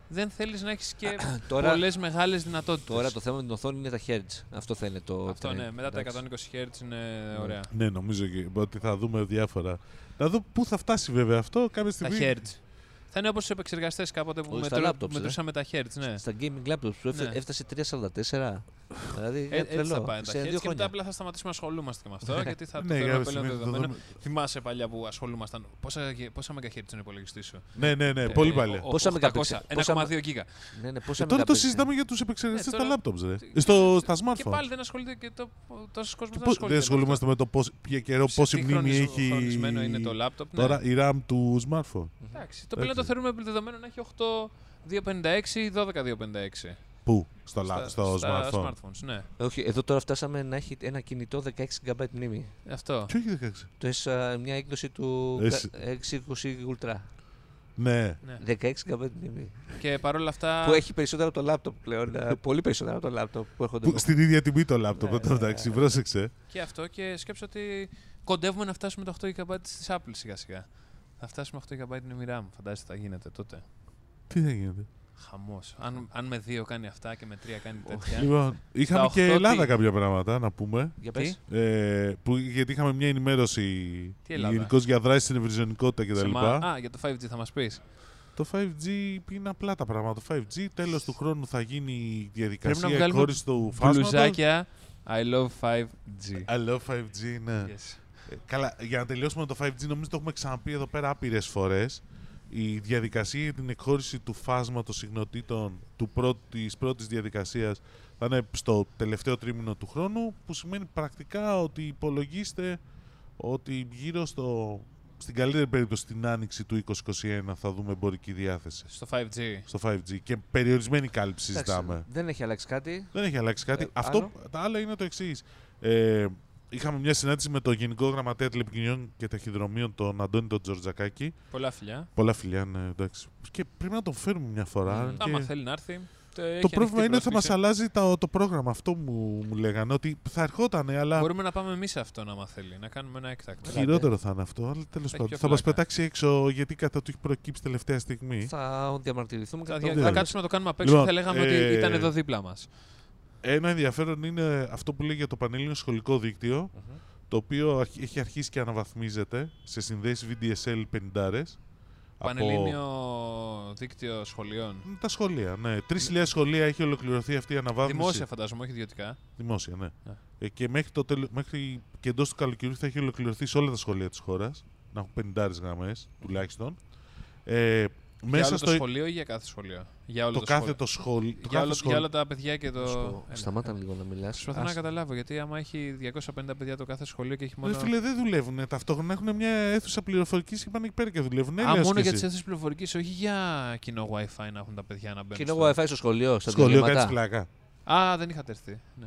δεν θέλεις να έχεις και *coughs* Τώρα- πολλές μεγάλες δυνατότητες. Τώρα το θέμα με την οθόνη είναι τα hertz. Αυτό θα είναι το. Αυτό trend, ναι, μετά τα εντάξει. 120 Hz είναι ωραία. Ναι, νομίζω και ότι θα δούμε διάφορα. Να δω πού θα φτάσει βέβαια αυτό κάποια Τα στιγμή. Hz. Θα είναι όπως στου επεξεργαστές κάποτε που Όχι, στα μετρού- laptops, ε. μετρούσαμε τα Hz. Ναι. Στα gaming laptops που έφτα- Ναι. έφτασε 344. Δηλαδή Ε, είναι έτσι τρελό. θα πάνε τα Σε Hz δύο και μετά χρόνια. απλά θα σταματήσουμε να ασχολούμαστε και με αυτό γιατί θα το Ναι, θεωρούμε κάποια πλέον στιγμή θα το δεδομένο. δούμε. Θυμάσαι παλιά που ασχολούμασταν. Πόσα, πόσα MHz είναι ο υπολογιστής σου; Ναι, ναι, ναι, Ε, πολύ ε, παλιά. ο- Πόσα 800, megapixel, 1,2 γίγα. Ναι, ναι, Ε, πόσα τώρα το megapixel. συζητάμε για τους επεξεργαστέ Ε, στα τώρα- laptops, ρε. Στο, στα Και smartphones. πάλι δεν ασχολείται και το, τόσος κόσμος Και δεν πώς- ασχολείται. δεν ασχολούμαστε με το πώς, ποιο καιρό, Σε πόση τι μνήμη χρονισ- έχει χρονισμένο είναι το laptop. ναι. τώρα η RAM του smartphone. Εντάξει, το πλέον το Έτσι. θεωρούμε δεδομένο να έχει 8 256 ή 12 256. Πού; Στο, Στα- lap- στο στα smartphone. smartphones, ναι. Όχι, εδώ τώρα φτάσαμε να έχει ένα κινητό 16 GB μνήμη. Αυτό. Ποιο έχει 16. Το έχει α, μια έκδοση του Εσύ- 620 Ultra. Ναι. Ναι. 16 GB μνήμη. Και παρόλα αυτά. Που έχει περισσότερο από το laptop πλέον. α, πολύ περισσότερο από το laptop που έρχονται. Που, εδώ. στην ίδια τιμή το laptop. Ναι, εν τω ναι, μεταξύ, ναι. πρόσεξε. Και αυτό και σκέψω ότι κοντεύουμε να φτάσουμε τα 8 GB της Apple σιγά σιγά. Θα φτάσουμε 8 GB μνήμη RAM. Φαντάζεστε θα γίνεται τότε. Τι θα γίνεται; Χαμός. Αν, αν με 2 κάνει αυτά και με 3 κάνει τέτοια. Λοιπόν, είχαμε Στα και οχτώ Ελλάδα τι; κάποια πράγματα να πούμε. Για Τι; πες. Ε, που, γιατί είχαμε μια ενημέρωση Τι Ελλάδα; γενικώς για δράση στην ευρυζωνικότητα Σε κτλ. μα- Α, για το 5G θα μας πεις. Το 5G είναι απλά τα πράγματα. Το 5G τέλος του χρόνου θα γίνει η διαδικασία βγάλουμε εκχώρηση του φάσματος. Μπλουζάκια I love 5G. I love 5G, ναι. Yes. Ε, Καλά, για να τελειώσουμε με το 5G, νομίζω το έχουμε ξαναπεί εδώ πέρα άπειρες φορές. Η διαδικασία για την εκχώρηση του φάσματος συχνοτήτων του πρώτης, της πρώτης διαδικασίας θα είναι στο τελευταίο τρίμηνο του χρόνου, που σημαίνει πρακτικά ότι υπολογίστε ότι γύρω στο, στην καλύτερη περίπτωση την άνοιξη του 2021 θα δούμε εμπορική διάθεση Στο 5G. στο 5G και περιορισμένη κάλυψη Εντάξει, ζητάμε. Δεν έχει αλλάξει κάτι. Δεν έχει αλλάξει κάτι. Ε, Αυτό, άλλο; τα άλλα είναι το εξής. Ε, είχαμε μια συνάντηση με τον Γενικό Γραμματέα Τηλεπικοινωνιών και Ταχυδρομείων, τον Αντώνη τον Τζορτζακάκη. Πολλά φιλιά. Πολλά φιλιά, ναι, εντάξει. Και πρέπει να τον φέρουμε μια φορά. Μμμ. και Άμα θέλει να έρθει. Το, έχει Το πρόβλημα ανοιχτή είναι ότι θα μας πρόσκληση. αλλάζει το, το πρόγραμμα. Αυτό μου, μου λέγανε. Ότι θα ερχότανε, αλλά Μπορούμε να πάμε εμείς σε αυτό, άμα θέλει. Να κάνουμε ένα έκτακτο. χειρότερο θα είναι αυτό. Αλλά τέλος Έχει πάντων. πιο Θα μας πλάκα. πετάξει έξω γιατί κατά του έχει προκύψει τελευταία στιγμή. Θα διαμαρτυρηθούμε Θα, κατά δια- το θα δει. κάτσουμε να το κάνουμε απ' έξω Λοιπόν, και θα λέγαμε ε, ότι ήταν εδώ δίπλα μας. Ένα ενδιαφέρον είναι αυτό που λέει για το Πανελλήνιο Σχολικό Δίκτυο. Μμμ. το οποίο αρχ- έχει αρχίσει και αναβαθμίζεται σε συνδέσεις VDSL 50 Πανελλήνιο δίκτυο σχολείων. Τα σχολεία, ναι. 3.000 σχολεία έχει ολοκληρωθεί αυτή η αναβάθμιση. Δημόσια φαντάζομαι, όχι ιδιωτικά. Δημόσια, ναι. Ναι. Ε, και μέχρι, το τέλο- μέχρι και εντός του καλοκαιριού θα έχει ολοκληρωθεί σε όλα τα σχολεία της χώρας. Να έχουν 50 γραμμές τουλάχιστον. Ε, για μέσα όλο στο. το σχολείο ή για κάθε σχολείο; Για όλο το το, κάθε σχολείο. το σχολείο. για, Το κάθε όλο- σχολείο. για όλα τα παιδιά και το. Να σου πω, Έλα, Σταμάτα έλα. λίγο να μιλάς. Προσπαθώ να καταλάβω γιατί άμα έχει 250 παιδιά το κάθε σχολείο και έχει μόνο. Ρε φίλε, δεν δουλεύουν. Ταυτόχρονα έχουν μια αίθουσα πληροφορικής και πάνε εκεί πέρα και δουλεύουν. Α, Έλεος μόνο και για εσύ. τι αίθουσες πληροφορικής, όχι για κοινό WiFi να έχουν τα παιδιά να μπαίνουν. Κοινό στο- WiFi στο σχολείο, στα Σχολείο κάτι διαλύματα. πλάκα. Α, δεν είχατε έρθει. Ναι.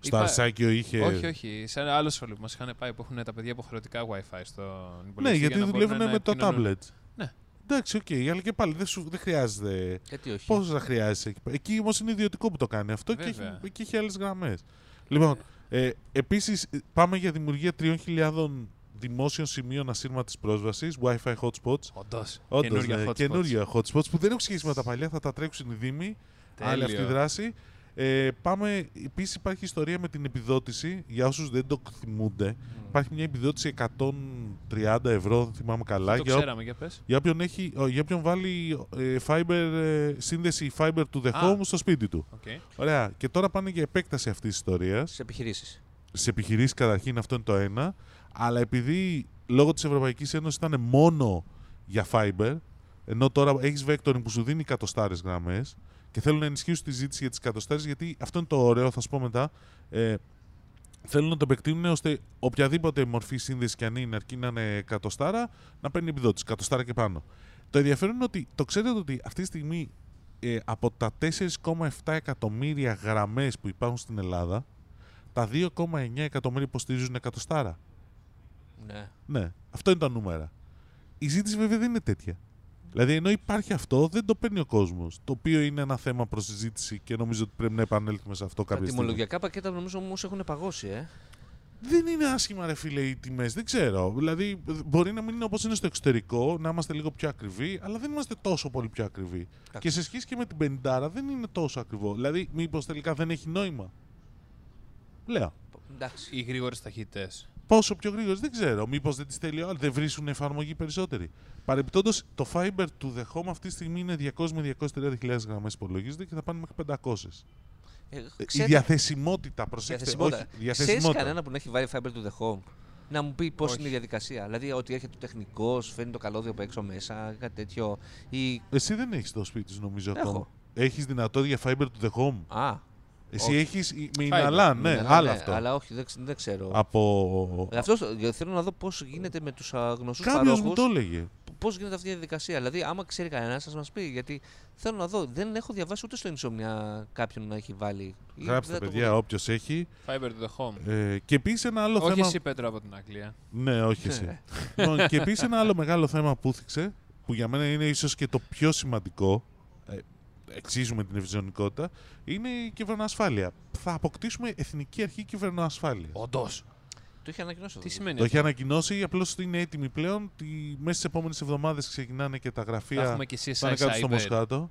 Στο Είπα- Αρσάκιο είχε. Όχι, όχι. Σε ένα άλλο σχολείο που μας είχαν πάει που έχουν τα παιδιά υποχρεωτικά WiFi στο υπολογιστή. Ναι, γιατί για να μπορούν δουλεύουν να με το επικοινωνούν. tablet. Ναι. Εντάξει, οκ, αλλά και πάλι δεν, σου, δεν χρειάζεται. Γιατί όχι. Πόσο θα χρειάζεσαι εκεί πέρα. Εκεί όμως είναι ιδιωτικό που το κάνει αυτό και έχει, Βέβαια. εκεί έχει άλλες γραμμές. Λοιπόν, ε, επίσης πάμε για δημιουργία 3.000 δημόσιων σημείων ασύρματης πρόσβασης, WiFi hotspots. Όντως. Όντως, Καινούργια ναι, hotspots. καινούργια hotspots που δεν έχουν σχέση με τα παλιά, θα τα τρέξουν οι Δήμοι. Άλλη αυτή η Τέλειο. δράση. Ε, πάμε, επίσης υπάρχει ιστορία με την επιδότηση, για όσους δεν το θυμούνται. Υπάρχει μια επιδότηση 130 ευρώ, δεν θυμάμαι καλά, Το για, ό- ξέραμε, για πες. για, όποιον, έχει, ο- για όποιον βάλει ε, fiber, ε, σύνδεση fiber to the Α. home στο σπίτι του. Οκ. Ωραία. Και τώρα πάνε για επέκταση αυτής της ιστορίας. Σε επιχειρήσεις. Σε επιχειρήσεις καταρχήν αυτό είναι το ένα. Αλλά επειδή λόγω της Ευρωπαϊκής Ένωσης ήταν μόνο για fiber, ενώ τώρα έχεις vectoring που σου δίνει εκατοστάρες γραμμές και θέλουν να ενισχύσουν τη ζήτηση για τις εκατοστάρες γιατί αυτό είναι το ωραίο, θα σου πω μετά. Ε, θέλουν να το επεκτείνουν ώστε οποιαδήποτε μορφή σύνδεση και αν είναι, αρκεί να είναι εκατοστάρα, να παίρνει επιδότηση. Εκατοστάρα και πάνω. Το ενδιαφέρον είναι ότι το ξέρετε ότι αυτή τη στιγμή ε, από τα 4,7 εκατομμύρια γραμμές που υπάρχουν στην Ελλάδα, τα 2,9 εκατομμύρια υποστηρίζουν εκατοστάρα. Ναι. Ναι, αυτό είναι τα νούμερα. Η ζήτηση βέβαια δεν είναι τέτοια. Δηλαδή, ενώ υπάρχει αυτό, δεν το παίρνει ο κόσμος. Το οποίο είναι ένα θέμα προς συζήτηση και νομίζω ότι πρέπει να επανέλθουμε σε αυτό Τα κάποια στιγμή. τιμολογιακά πακέτα νομίζω όμως έχουν παγώσει, ε. Δεν είναι άσχημα, ρε φίλε, οι τιμές. Δεν ξέρω. Δηλαδή, μπορεί να μην είναι όπως είναι στο εξωτερικό, να είμαστε λίγο πιο ακριβοί, αλλά δεν είμαστε τόσο πολύ πιο ακριβοί. Και σε σχέση και με την πεντάρα δεν είναι τόσο ακριβό. Δηλαδή, μήπως τελικά δεν έχει νόημα; Λέω. Εντάξει. Οι γρήγορες ταχύτητες. Πόσο πιο γρήγορες δεν ξέρω. Μήπως δεν τις θέλει ο άλλος, δεν βρίσκουν εφαρμογή περισσότερη. Παρεμπιπτόντως, το Fiber του The Home αυτή τη στιγμή είναι 200 με 230.000 γραμμές υπολογίζεται και θα πάνε μέχρι 500. Ε, Ε, Η ξέρετε- διαθεσιμότητα, προσέξτε. διαθεσιμότητα. Όχι, Ξέρεις διαθεσιμότητα. κανένα που να έχει βάλει fiber to the home; Να μου πει πώς Όχι. είναι η διαδικασία. Δηλαδή ότι έρχεται ο τεχνικός, φέρνει το καλώδιο από έξω μέσα, κάτι τέτοιο. Ή. Εσύ δεν έχεις το σπίτι σου, νομίζω Έχω. ακόμα. Έχεις δυνατότητα για Fiber to the Home; Α, Εσύ Όχι. έχει με Fiber. Ιναλά, ναι, ναι, ναι, άλλο ναι, αυτό. Αλλά όχι, δεν, ξ- δεν ξέρω. Από. Ε, Αυτό θέλω να δω πώς γίνεται με τους γνωστού Κάποιος παρόχου. μου το έλεγε. Πώς γίνεται αυτή η διαδικασία. Δηλαδή, άμα ξέρει κανένας, σα μας πει. Γιατί θέλω να δω. Δεν έχω διαβάσει ούτε στο Insomnia κάποιον να έχει βάλει. Ή Γράψτε, δεν το παιδιά, έχω όποιος έχει. Fiber to the home. Ε, και επίσης ένα άλλο Όχι θέμα. εσύ, Πέτρο, από την Αγγλία. Ναι, όχι εσύ. Λοιπόν, και επίσης ένα άλλο μεγάλο θέμα που έθιξε, που για μένα είναι ίσως και το πιο σημαντικό, ε, εξίσου με την ευρυζωνικότητα, είναι η κυβερνοασφάλεια. Θα αποκτήσουμε εθνική αρχή κυβερνοασφάλειας. Όντως. Το είχε ανακοινώσει αυτό. Τι σημαίνει Το έχει αυτό. ανακοινώσει, απλώς είναι έτοιμη πλέον. Τη, μέσα στις επόμενες εβδομάδες ξεκινάνε και τα Θα γραφεία. έχουμε και CSI Πάνε κάτω στο Cyber. Μοσχάτο.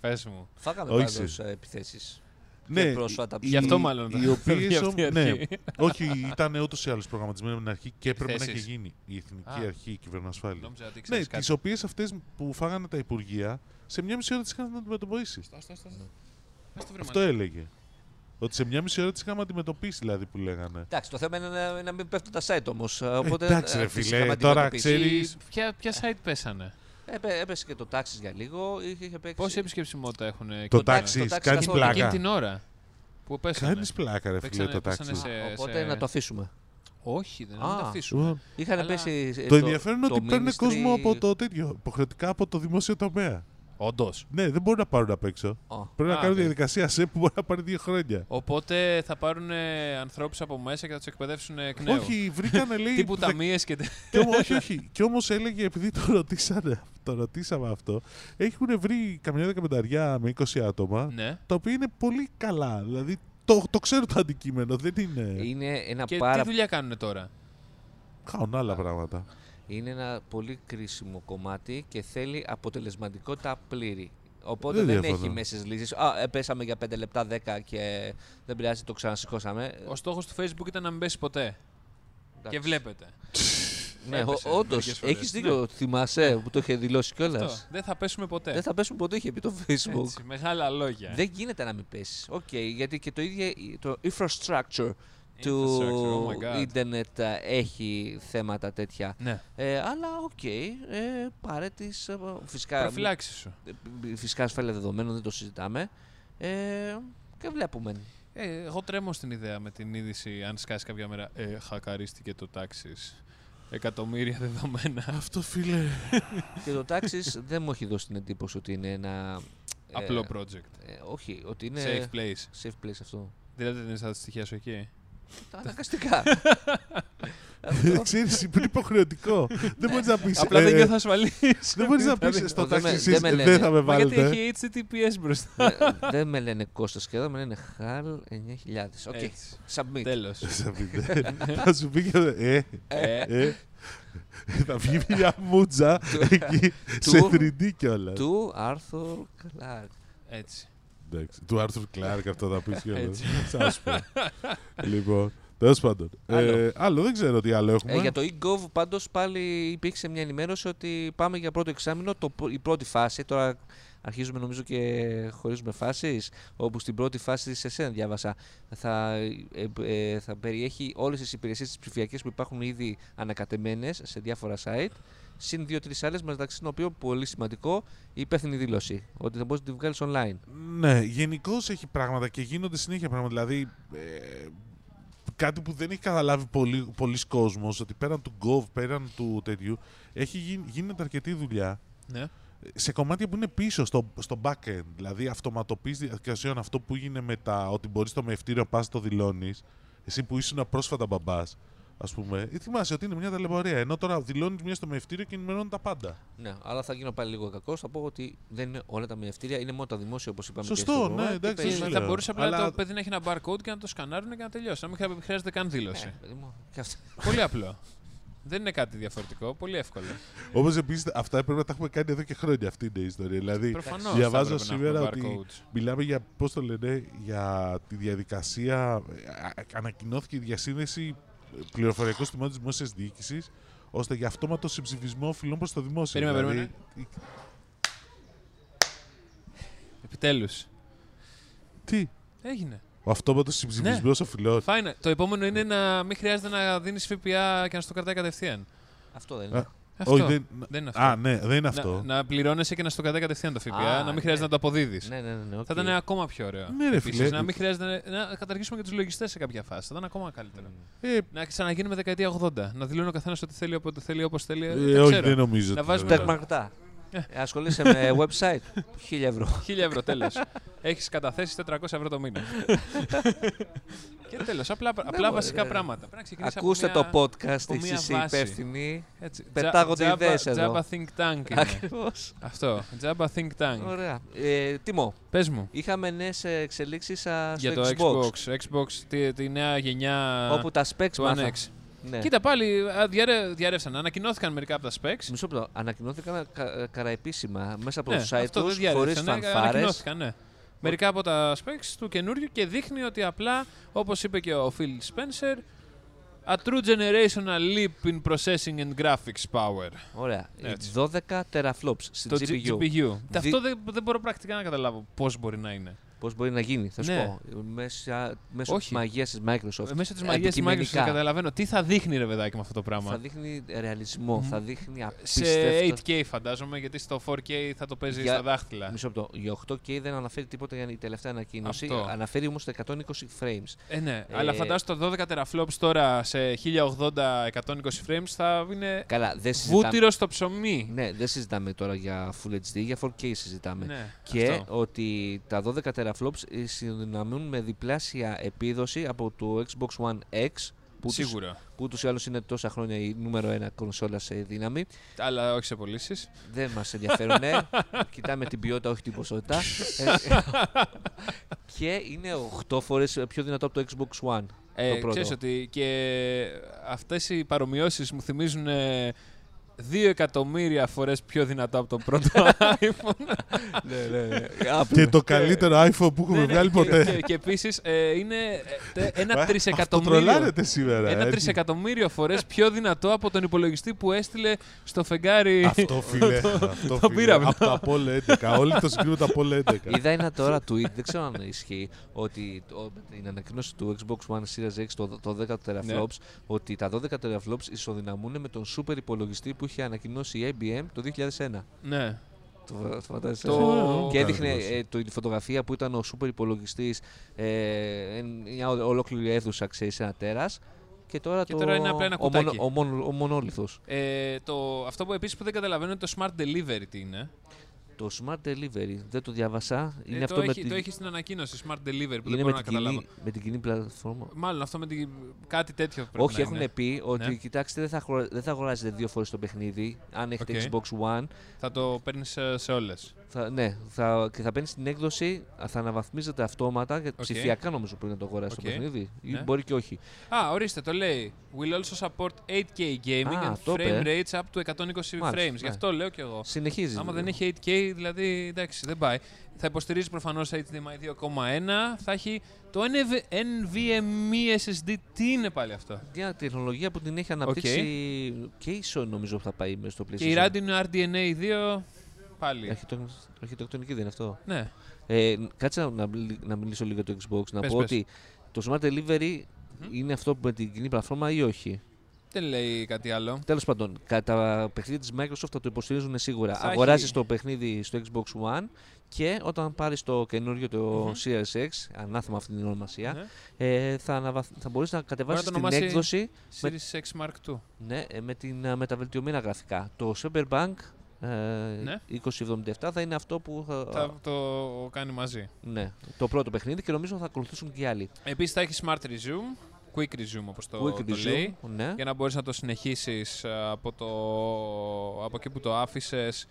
Πες μου. Φάγαμε Όχι. πάντως επιθέσεις. Ναι, πρόσφατα. οι- Γι' αυτό μάλλον Οι θα οποίε. βγει αυτή η ναι, αρχή. όχι, ήταν ούτως ή άλλως προγραμματισμένοι με την αρχή και έπρεπε να έχει Επιθέσεις. γίνει η Εθνική Α. Αρχή Κυβερνοασφάλειας. Νόμιζα ότι Ναι, ξέρεις κάτι. τι οποίες αυτές που φάγανε τα υπουργεία σε μια μισή ώρα τις είχαν αντιμετωπίσει. Στο, στο, στο. Πες το βρε Αυτό μάνα. έλεγε. Ότι σε μια μισή ώρα τις είχαμε αντιμετωπίσει, δηλαδή που λέγανε. Εντάξει, το θέμα είναι να, να μην πέφτουν τα site όμως. Οπότε, εντάξει, ρε ε, τις φίλε, είχαμε τώρα αντιμετωπίσει. ξέρεις- Ποια, ποια site πέσανε; Έπε- έπεσε και το τάξη για λίγο. Είχε, είχε παίξει. Πόση επισκεψιμότητα έχουν Το το τάξη, τάξη κάνεις καθόλου. πλάκα. εκείνη την ώρα που πέσανε. Κάνεις πλάκα, ρε φίλε, Παίξανε- το παίξανε τάξη. σε- Οπότε να το αφήσουμε. Όχι, δεν Α. να το αφήσουμε. Λοιπόν, Είχαν Αλλά- πέσει. ε, Το ενδιαφέρον είναι ότι παίρνουν ministry- κόσμο από το τέτοιο. Υποχρεωτικά από το δημόσιο τομέα. Όντως. Ναι, δεν μπορούν να πάρουν απ' έξω. Α, Πρέπει να Α, κάνουν οκ. διαδικασία σε που μπορεί να πάρει δύο χρόνια. Οπότε θα πάρουν ανθρώπους από μέσα και θα τους εκπαιδεύσουν εκ νέου. Όχι, βρήκανε *laughs* λέει. Τύπου δε- ταμείες και. τε- Κι όμως, όχι, όχι. Κι όμως έλεγε, επειδή το ρωτήσανε, το ρωτήσαμε αυτό, έχουν βρει καμιά δεκαπενταριά με 20 άτομα, ναι. τα οποία είναι πολύ καλά. Δηλαδή, το, το ξέρω το αντικείμενο, δεν είναι. Είναι ένα, Και πάρα... τι δουλειά κάνουν τώρα; Κάνουν άλλα πράγματα. Είναι ένα πολύ κρίσιμο κομμάτι και θέλει αποτελεσματικότητα πλήρη. Οπότε Δεν δεν, διαφωνώ. έχει μέσες λύσεις. Α, ε, πέσαμε για 5 λεπτά 10 και δεν πειράζει, το ξανασηκώσαμε. Ο στόχος του Facebook ήταν να μην πέσει ποτέ. Και βλέπετε. Ναι, έπεσε όντως. μερικές φορές. Έχεις δίκιο. Θυμάσαι που το είχε δηλώσει κιόλας; Αυτό. Δεν θα πέσουμε ποτέ. Δεν θα πέσουν ποτέ, είχε πει το Facebook. Έτσι, μεγάλα λόγια. Δεν γίνεται να μην πέσεις. Οκ, γιατί και το ίδιο το infrastructure του Infrastructure, oh my God. ίντερνετ ε, έχει θέματα τέτοια. Ναι. Ε, αλλά οκ, ε, πάρε τις, ε, φυσικά, Προφυλάξεις σου. ε, φυσικά ασφάλεια δεδομένων δεν το συζητάμε. Ε, και βλέπουμε. Ε, εγώ τρέμω στην ιδέα με την είδηση αν σκάσει κάποια μέρα. Ε, χακαρίστηκε το Taxis. Εκατομμύρια *laughs* δεδομένα. Αυτό φίλε. και το Taxis δεν μου έχει δώσει την εντύπωση ότι είναι ένα... ε, Απλό project. ε, όχι, ότι είναι Safe place. safe place αυτό. Δηλαδή δεν είναι στα στοιχεία σου εκεί; Αναγκαστικά. *laughs* Αυτό. Ξέρεις, είναι υποχρεωτικό. δεν μπορείς να πεις. Απλά δεν νιώθω ασφαλής. Δεν μπορείς να πεις Δηλαδή, στο δεν με- Taxis δεν με εσείς, λένε. δεν θα με Μα γιατί βάλετε. έχει HTTPS μπροστά. Δεν- Δεν με λένε Κώστας και εδώ με λένε HAL 9000. Οκ, Έτσι. submit. Τέλος. *laughs* Θα σου πει και. Ε, Ε, ε. Θα βγει μια μούτζα *laughs* εκεί του- σε 3D κιόλας. Του Arthur Clark. Έτσι. Του Άρθουρ Κλάρκ αυτό θα πεις κιόλα. Έτσι. Θα σου πω. Λοιπόν, τέλος πάντων. Άλλο. Ε, Άλλο δεν ξέρω τι άλλο Ε, έχουμε. για το e-gov πάντως πάλι υπήρξε μια ενημέρωση ότι πάμε για πρώτο εξάμεινο, το, πρω- η πρώτη φάση, τώρα αρχίζουμε νομίζω και χωρίζουμε φάσεις, όπου στην πρώτη φάση σε εσένα διάβασα, θα, ε, ε, θα περιέχει όλες τις υπηρεσίες τις ψηφιακές που υπάρχουν ήδη ανακατεμένες σε διάφορα site, συν δύο-τρεις άλλες μεταξύ των οποίων πολύ σημαντικό η υπεύθυνη δήλωση, ότι θα μπορείς να τη βγάλεις online. Ναι, γενικώς έχει πράγματα και γίνονται συνέχεια πράγματα. Δηλαδή, ε, κάτι που δεν έχει καταλάβει πολύ, πολλοί κόσμος, ότι πέραν του Gov, πέραν του τέτοιου, έχει γίνει, γίνεται αρκετή δουλειά Ναι. σε κομμάτια που είναι πίσω στο, στο backend. Δηλαδή, αυτοματοποίηση διαδικασιών, αυτό που έγινε με τα. ότι μπορείς στο μευτήριο πας το δηλώνεις, εσύ που ήσουν πρόσφατα μπαμπάς, Α πούμε, ετοιμάσαι ότι είναι μια ταλαιπωρία. Ενώ τώρα δηλώνεις μια στο μευτήριο και ενημερώνει τα πάντα. Ναι, αλλά θα γίνω πάλι λίγο κακός. Θα πω ότι δεν είναι όλα τα μηνευτήρια, είναι μόνο τα δημόσια όπως είπαμε. Σωστό, και στο ναι, Google. εντάξει, Και δεν θα λέω. μπορούσε απλά Αλλά- το παιδί να έχει ένα barcode και να το σκανάρουν και να τελειώσει. Να μην χρεια- χρειάζεται καν δήλωση. Ε, παιδί μου, και αυτό. Πολύ απλό. Δεν είναι κάτι διαφορετικό. Πολύ εύκολο. Όμω επίσης αυτά πρέπει να τα έχουμε κάνει εδώ και χρόνια αυτή είναι η ιστορία. Δηλαδή, Προφανώς. διαβάζω σήμερα ότι μιλάμε για, πώς το λένε, για τη διαδικασία. ε, α- Ανακοινώθηκε η διασύνδεση πληροφοριακών συστημάτων της δημόσιας διοίκησης ώστε για αυτόματο συμψηφισμό οφειλών προς το δημόσιο. Περίμενε, δηλαδή, Επιτέλους. Τι, Έγινε. ο αυτόματος συμψηφισμός οφειλών. Fine. Το επόμενο είναι να μην χρειάζεται να δίνεις ΦΠΑ και να στο κρατάει κατευθείαν. Αυτό δεν Α, είναι. Αυτό. Όχι, δεν, Δεν είναι αυτό. Α, ναι, δεν είναι αυτό. Να, να πληρώνεσαι και να στο κρατάει κατευθείαν το ΦΠΑ, Α, να μην ναι. χρειάζεται να το αποδίδεις. Ναι, ναι, ναι, ναι, οκ. Θα ήταν ακόμα πιο ωραίο. Ναι, ρε Επίσης, φίλε. να μην χρειάζεται να, να καταργήσουμε και τους λογιστές σε κάποια φάση. Θα ήταν ακόμα καλύτερο. Ε, Να ξαναγίνει με δεκαετία 80. Να δηλώνει ο καθένας ό,τι θέλει, όποτε θέλει, όπως θέλει. ε, δεν όχι, ξέρω. δεν νομίζω. Να ότι βάζουμε θα- τα- Τεκμαρτά. Ε, Ασχολείσαι με *laughs* website; 1000 ευρώ. 1000 ευρώ τέλος. Έχεις καταθέσει 400 ευρώ το μήνα. *laughs* και τέλος. Απλά, απλά μωρέ, βασικά ε, πράγματα. Πρέπει να ξεκινήσει Ακούστε από μια, το podcast από τη μια εσύ βάση. υπεύθυνη. Έτσι. Πετάγονται Java- ιδέες εδώ. Java Think Tank είναι. Ακριβώς. Αυτό. Java Think Tank. Ωραία. Ε, Τιμό, Πες μου. είχαμε νέες εξελίξεις στο Για το Xbox. Xbox. Xbox, τη, τη νέα γενιά Όπου τα specs του One μάθα. X. Ναι. Κοίτα πάλι, α, διαρρε, διαρρεύσαν. Ανακοινώθηκαν μερικά από τα specs. Μισό λεπτό. Ανακοινώθηκαν κα, καραεπίσημα μέσα από ναι, το site αυτό δεν τους χωρίς διαρρεύσαν. ναι, φανφάρε. Ανακοινώθηκαν, ναι. Μερικά από τα specs του καινούριου και δείχνει ότι απλά, όπως είπε και ο Phil Spencer, a true generational leap in processing and graphics power. Ωραία. Έτσι. 12 teraflops στην Το GPU. GPU. Δι- Αυτό δεν, δεν μπορώ πρακτικά να καταλάβω πώς μπορεί να είναι. Πώς μπορεί να γίνει, θα σου Ναι. πω. Μέσα, μέσω Όχι. της μαγείας της Microsoft. Ε, Μέσα της μαγείας της Microsoft Αντικειμενικά. καταλαβαίνω. Τι θα δείχνει ρε παιδάκι με αυτό το πράγμα; Θα δείχνει ρεαλισμό, θα δείχνει Σε απίστευτο. 8K φαντάζομαι, γιατί στο 4K θα το παίζει Για- στα δάχτυλα. Μισό λεπτό. Για 8K δεν αναφέρει τίποτα για η τελευταία ανακοίνωση. Αυτό. Αναφέρει όμως τα 120 frames. Ε, ναι, Ε, αλλά φαντάζομαι το 12 teraflops τώρα σε 1080-120 frames θα είναι Καλά, δεν συζητάμε. βούτυρο στο ψωμί. Ναι, δεν συζητάμε τώρα για Full HD, για 4K συζητάμε. Ναι, Και αυτό. ότι τα 12 teraflops συνδυναμούν με διπλάσια επίδοση από το Xbox One X. Που τους- Σίγουρα. που ούτως ή άλλως είναι τόσα χρόνια η νούμερο ένα κονσόλα σε δύναμη. Αλλά όχι σε πωλήσεις. Δεν μας ενδιαφέρουν. *laughs* Κοιτάμε την ποιότητα, όχι την ποσότητα. *laughs* Ε, ε, και είναι 8 φορές πιο δυνατό από το Xbox One. Ε, το πρώτο. ξέρεις ότι και αυτές οι παρομοιώσεις μου θυμίζουν ε, δύο εκατομμύρια φορές πιο δυνατό από το πρώτο *laughs* iPhone. ναι, ναι. Και το καλύτερο iPhone που έχουμε Ναι, ναι, βγάλει και- ποτέ. Και, και επίσης ε, είναι ε, τε- ένα Αυτό τρισεκατομμύριο. τρολάρετε σήμερα. Ένα έτσι. τρισεκατομμύριο φορές πιο δυνατό από τον υπολογιστή που έστειλε στο φεγγάρι. Αυτό *laughs* φίλε. Αυτό το φίλε. πήραμε. Από τα Apollo 11. Όλοι το συγκρίνουν τα Apollo 11. *laughs* Είδα ένα τώρα tweet, δεν ξέρω αν ισχύει, ότι το- με την ανακοίνωση του Xbox One Series X το, το 10 teraflops, ότι τα 12 teraflops ισοδυναμούν με τον super υπολογιστή που είχε ανακοινώσει η IBM το 2001. Ναι. Το, το φαντάζεσαι. Το- Και Ω, έδειχνε καλώς. ε, το, η φωτογραφία που ήταν ο super υπολογιστής, ε, εν- μια ο- ολόκληρη αίθουσα, ξέρεις, ένα τέρας. Και τώρα, Και το, τώρα είναι απλά ένα ο, μονο, κουτάκι. ο, μονο- ο μονόλιθος. Ε, το, αυτό που επίσης που δεν καταλαβαίνω είναι το smart delivery τι είναι. Το Smart Delivery, δεν το διάβασα. Είναι Ε, αυτό το, με, έχει, την, το έχεις στην ανακοίνωση smart delivery που δεν είναι μπορώ με, να την καταλάβω. κοινή, με την κοινή πλατφόρμα. Μάλλον αυτό με την, κάτι τέτοιο πρέπει Όχι, να έχουν είναι. πει ότι Ναι. κοιτάξτε, δεν θα, αγορα- δεν θα αγοράζετε δύο φορές το παιχνίδι. Αν έχετε OK. Xbox One, Θα το παίρνεις σε, σε όλες. θα, ναι, θα, και θα παίρνεις την έκδοση, θα αναβαθμίζεται αυτόματα. Γιατί Οκ. Ψηφιακά νομίζω πρέπει να το αγοράσει Οκ. το παιχνίδι. Ή Ναι. μπορεί και όχι. Α, ορίστε, το λέει. Will also support 8K gaming Α, and το frame είπε. rates up to 120 Μάλιστα, frames. ναι. Γι' αυτό λέω κι εγώ. Συνεχίζεις. Άμα δεν έχει 8K, δηλαδή εντάξει, δεν πάει. Θα υποστηρίζει προφανώς HDMI 2.1. Θα έχει το NV- NVMe SSD. Τι είναι πάλι αυτό; Μια τεχνολογία που την έχει αναπτύξει και η Sony νομίζω θα πάει μέσα στο PlayStation. Και η Radeon RDNA 2 πάλι. Αρχιτεκτον- Αρχιτεκτονική δεν είναι αυτό. Ναι. Ε, κάτσε να, να, μιλ- να μιλήσω λίγο για το Xbox. Να Πες, πω πες. ότι το Smart Delivery είναι αυτό που με την κοινή πλατφόρμα ή όχι; Δεν λέει κάτι άλλο. Τέλος πάντων, τα παιχνίδια της Microsoft θα το υποστηρίζουν σίγουρα. Θα Αγοράζει έχει- το παιχνίδι στο Xbox One και όταν πάρει το καινούριο το Μμμ. Series X, ανάθεμα αυτή την ονομασία, Ναι. ε, θα, αναβαθ... θα μπορείς να κατεβάσεις το την ονομάσει έκδοση Series X Mark II. ναι, ε, με, την, ε, με τα βελτιωμένα γραφικά. Το Cyberpunk ε, Ναι. 2077 θα είναι αυτό που θα. Θα το κάνει μαζί. Ναι, το πρώτο παιχνίδι και νομίζω θα ακολουθήσουν και οι άλλοι. Επίσης θα έχει Smart Resume, quick resume όπως το, Quick το resume, λέει ναι. για να μπορείς να το συνεχίσεις ε, από, το, από εκεί που το άφησες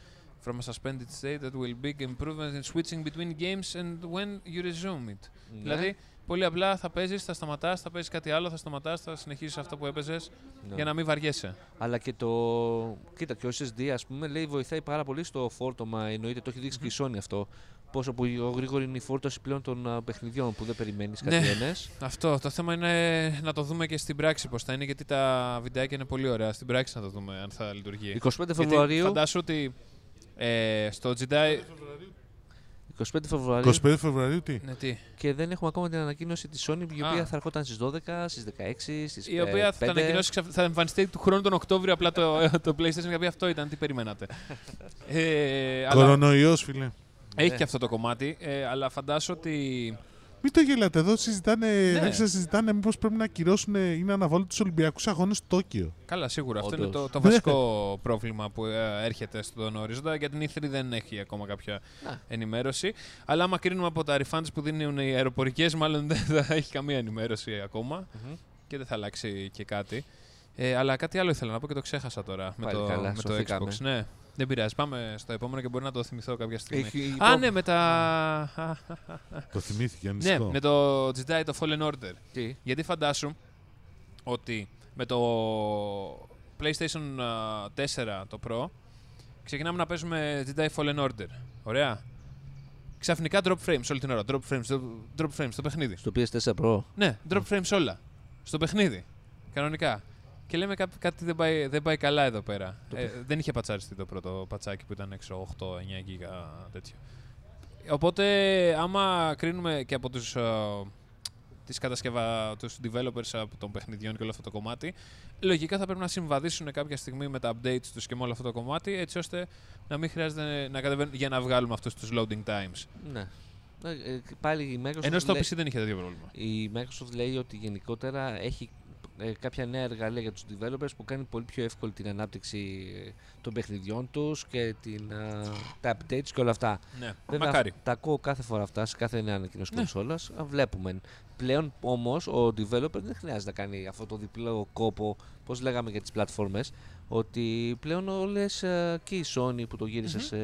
from a suspended state that will big improvements in switching between games and when you resume it. Ναι. Δηλαδή, πολύ απλά θα παίζεις, θα σταματάς, θα παίζεις κάτι άλλο, θα σταματάς, θα συνεχίσεις αυτό που έπαιζες Ναι. για να μην βαριέσαι. Αλλά και το. Κοίτα, και ο SSD, ας πούμε, λέει βοηθάει πάρα πολύ στο φόρτωμα. Εννοείται, το έχει δείξει και η Sony αυτό. Πόσο πολύ γρήγορη είναι η φόρτωση πλέον των α, παιχνιδιών που δεν περιμένεις Ναι. κάτι ένες. Αυτό. Το θέμα είναι να το δούμε και στην πράξη πώς θα είναι, γιατί τα βιντεάκια είναι πολύ ωραία. Στην πράξη να το δούμε αν θα λειτουργεί. 25 Γιατί Φεβρουαρίου. φαντάσου ότι ε, στο Jedi... 25 Φεβρουαρίου 25 Φεβρουαρίου τι; Ναι, τι; και δεν έχουμε ακόμα την ανακοίνωση της Sony η Α. οποία θα ερχόταν στις 12, στις 16, στις Η οποία θα, τα ανακοινώσει, ξαφ- θα εμφανιστεί του χρόνου τον Οκτώβριο απλά το, *laughs* το PlayStation και πει αυτό ήταν, τι περιμένατε. ε, αλλά Κορονοϊός, φίλε. Έχει Ναι. και αυτό το κομμάτι, ε, αλλά φαντάσου ότι Μην το γελάτε εδώ, συζητάνε, Ναι. δεν συζητάνε μήπως πρέπει να ακυρώσουν ή να αναβάλουν τους Ολυμπιακούς Αγώνες στο Τόκιο. Καλά, σίγουρα. Αυτό είναι Όντως. το, το βασικό πρόβλημα που ε, έρχεται στον ορίζοντα. Για την E3 δεν έχει ακόμα κάποια Α. ενημέρωση. Αλλά άμα κρίνουμε από τα refunds που δίνουν οι αεροπορικές, μάλλον δεν θα έχει καμία ενημέρωση ακόμα Μμμ. και δεν θα αλλάξει και κάτι. Ε, αλλά κάτι άλλο ήθελα να πω και το ξέχασα τώρα με Πάλι το, καλά, με το σωθήκαμε. Xbox. Ναι, δεν πειράζει. Πάμε στο επόμενο και μπορεί να το θυμηθώ κάποια στιγμή. Έχει, Α, ναι, με τα. Το θυμήθηκε, ναι, ανησυχώ. με το Jedi το Fallen Order. Τι; Γιατί φαντάσου ότι με το PlayStation α, 4 το Pro ξεκινάμε να παίζουμε Jedi Fallen Order. Ωραία. Ξαφνικά drop frames όλη την ώρα. Drop frames, drop, drop frames στο παιχνίδι. Στο PS4 Pro. Ναι, drop frames όλα. Στο παιχνίδι. Κανονικά. Και λέμε κά- κάτι δεν πάει, δεν πάει καλά εδώ πέρα. Το Ε, δεν είχε πατσαριστεί το πρώτο πατσάκι που ήταν έξω 8-9 γίγα τέτοιο. Οπότε άμα κρίνουμε και από τους, ε, τις κατασκευα... τους developers από των παιχνιδιών και όλο αυτό το κομμάτι, λογικά θα πρέπει να συμβαδίσουν κάποια στιγμή με τα updates τους και με όλο αυτό το κομμάτι, έτσι ώστε να μην χρειάζεται να κατεβαίνουν για να βγάλουμε αυτούς τους loading times. Ναι. Ε, ε, πάλι η Microsoft, Ενώ στο λέει, PC δεν είχε τέτοιο πρόβλημα. η Microsoft λέει ότι γενικότερα έχει ε, κάποια νέα εργαλεία για τους developers που κάνει πολύ πιο εύκολη την ανάπτυξη ε, των παιχνιδιών τους και την, α, τα updates και όλα αυτά. Ναι, Βέβαια, μακάρι. τα ακούω κάθε φορά αυτά σε κάθε νέα ανακοίνωση Ναι. κονσόλας. Α, Βλέπουμε. Πλέον όμως ο developer δεν χρειάζεται να κάνει αυτό το διπλό κόπο, πώς λέγαμε για τις πλατφόρμες, ότι πλέον όλες ε, και η Sony που το γυρισε Μμμ. σε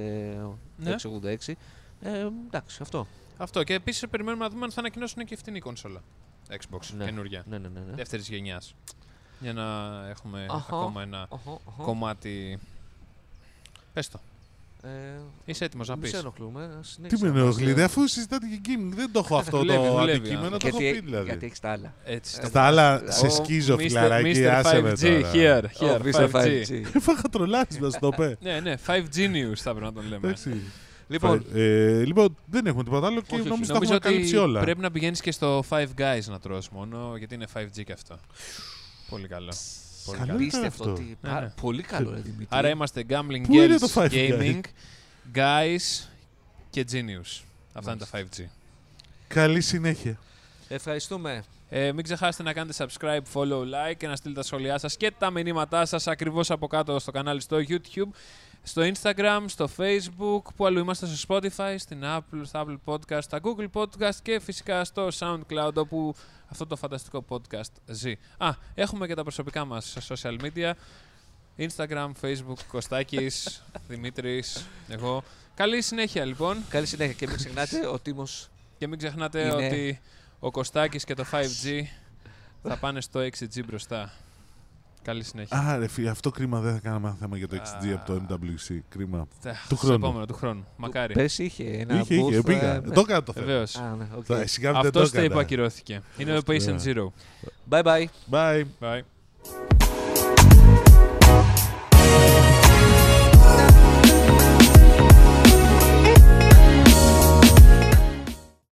Ναι. 686, ε, εντάξει, αυτό. Αυτό. Και επίσης περιμένουμε να δούμε αν θα ανακοινώσουν και φτηνή κονσόλα. Xbox, Ναι. καινούργια. Ναι, ναι, ναι. ναι. Δεύτερης γενιάς. Για να έχουμε Αχα. ακόμα ένα Οχο, οχο. κομμάτι. Πες το. Ε, Είσαι έτοιμος να μη πεις. σε ενοχλούμε. Τι συνέχισε με να μας, ενοχλείτε, ε, αφού συζητάτε και gaming. Δεν το έχω αυτό *laughs* Δουλεύει, το δουλεύει, αντικείμενο, α. το έχω γιατί, πει δηλαδή. γιατί έχεις τα άλλα. Έτσι. Ε, Στα άλλα σε Ο σκίζω, Mr. φιλαράκι, Mr. άσε με 5G, τώρα. here, Oh, here, Mr. 5G. 5G. Έφαγα τρολάσεις να σου το πω. Ναι, ναι, 5G news θα πρέπει να τον λέμε. Εντάξει. Λοιπόν, Ε, λοιπόν, δεν έχουμε τίποτα άλλο και Όχι, όχι. νομίζω τα Νομίζω έχουμε καλύψει ότι όλα. πρέπει να πηγαίνεις και στο Five Guys να τρως μόνο, γιατί είναι 5G και αυτό. Πολύ καλό. Πολύ Καλό καλό. ήταν Απίστευτο. αυτό. τι- Ναι, πάρα- ναι. Πολύ καλό, ρε Δημήτρη. Άρα είμαστε Gambling Πού είναι το Girls Five Guys? Gaming, Guys και Genius. Αυτά είναι τα 5G. Καλή συνέχεια. Ευχαριστούμε. Ε, μην ξεχάσετε να κάνετε subscribe, follow, like και να στείλετε τα σχόλιά σας και τα μηνύματά σας ακριβώς από κάτω στο κανάλι στο YouTube, στο Instagram, στο Facebook, που αλλού είμαστε στο Spotify, στην Apple, στο Apple Podcast, στα Google Podcast και φυσικά στο SoundCloud όπου αυτό το φανταστικό podcast ζει. Α, έχουμε και τα προσωπικά μας social media, Instagram, Facebook, Κωστάκης, *laughs* Δημήτρης, εγώ. Καλή συνέχεια λοιπόν Καλή συνέχεια και μην ξεχνάτε ο Τίμος και μην ξεχνάτε Είναι- ότι ο Κωστάκης και το 5G *laughs* θα πάνε στο 6G μπροστά. Καλή συνέχεια. Α, ρε φίλε, αυτό κρίμα δεν θα κάναμε θέμα για το XG Α. από το MWC. Κρίμα. Τα- του στο χρόνου. Επόμενο, του χρόνου. Μακάρι. Πέρσι είχε ένα Είχε, είχε, booth, πήγα. ε, ναι. Το έκανα το θέμα. Βεβαίως. Α, ναι, οκ. Θα- Σιγά μην δεν το Αυτός το έκανα. είπα ακυρώθηκε. Είναι ο Patient Ναι. Zero. Bye bye. Bye. Bye.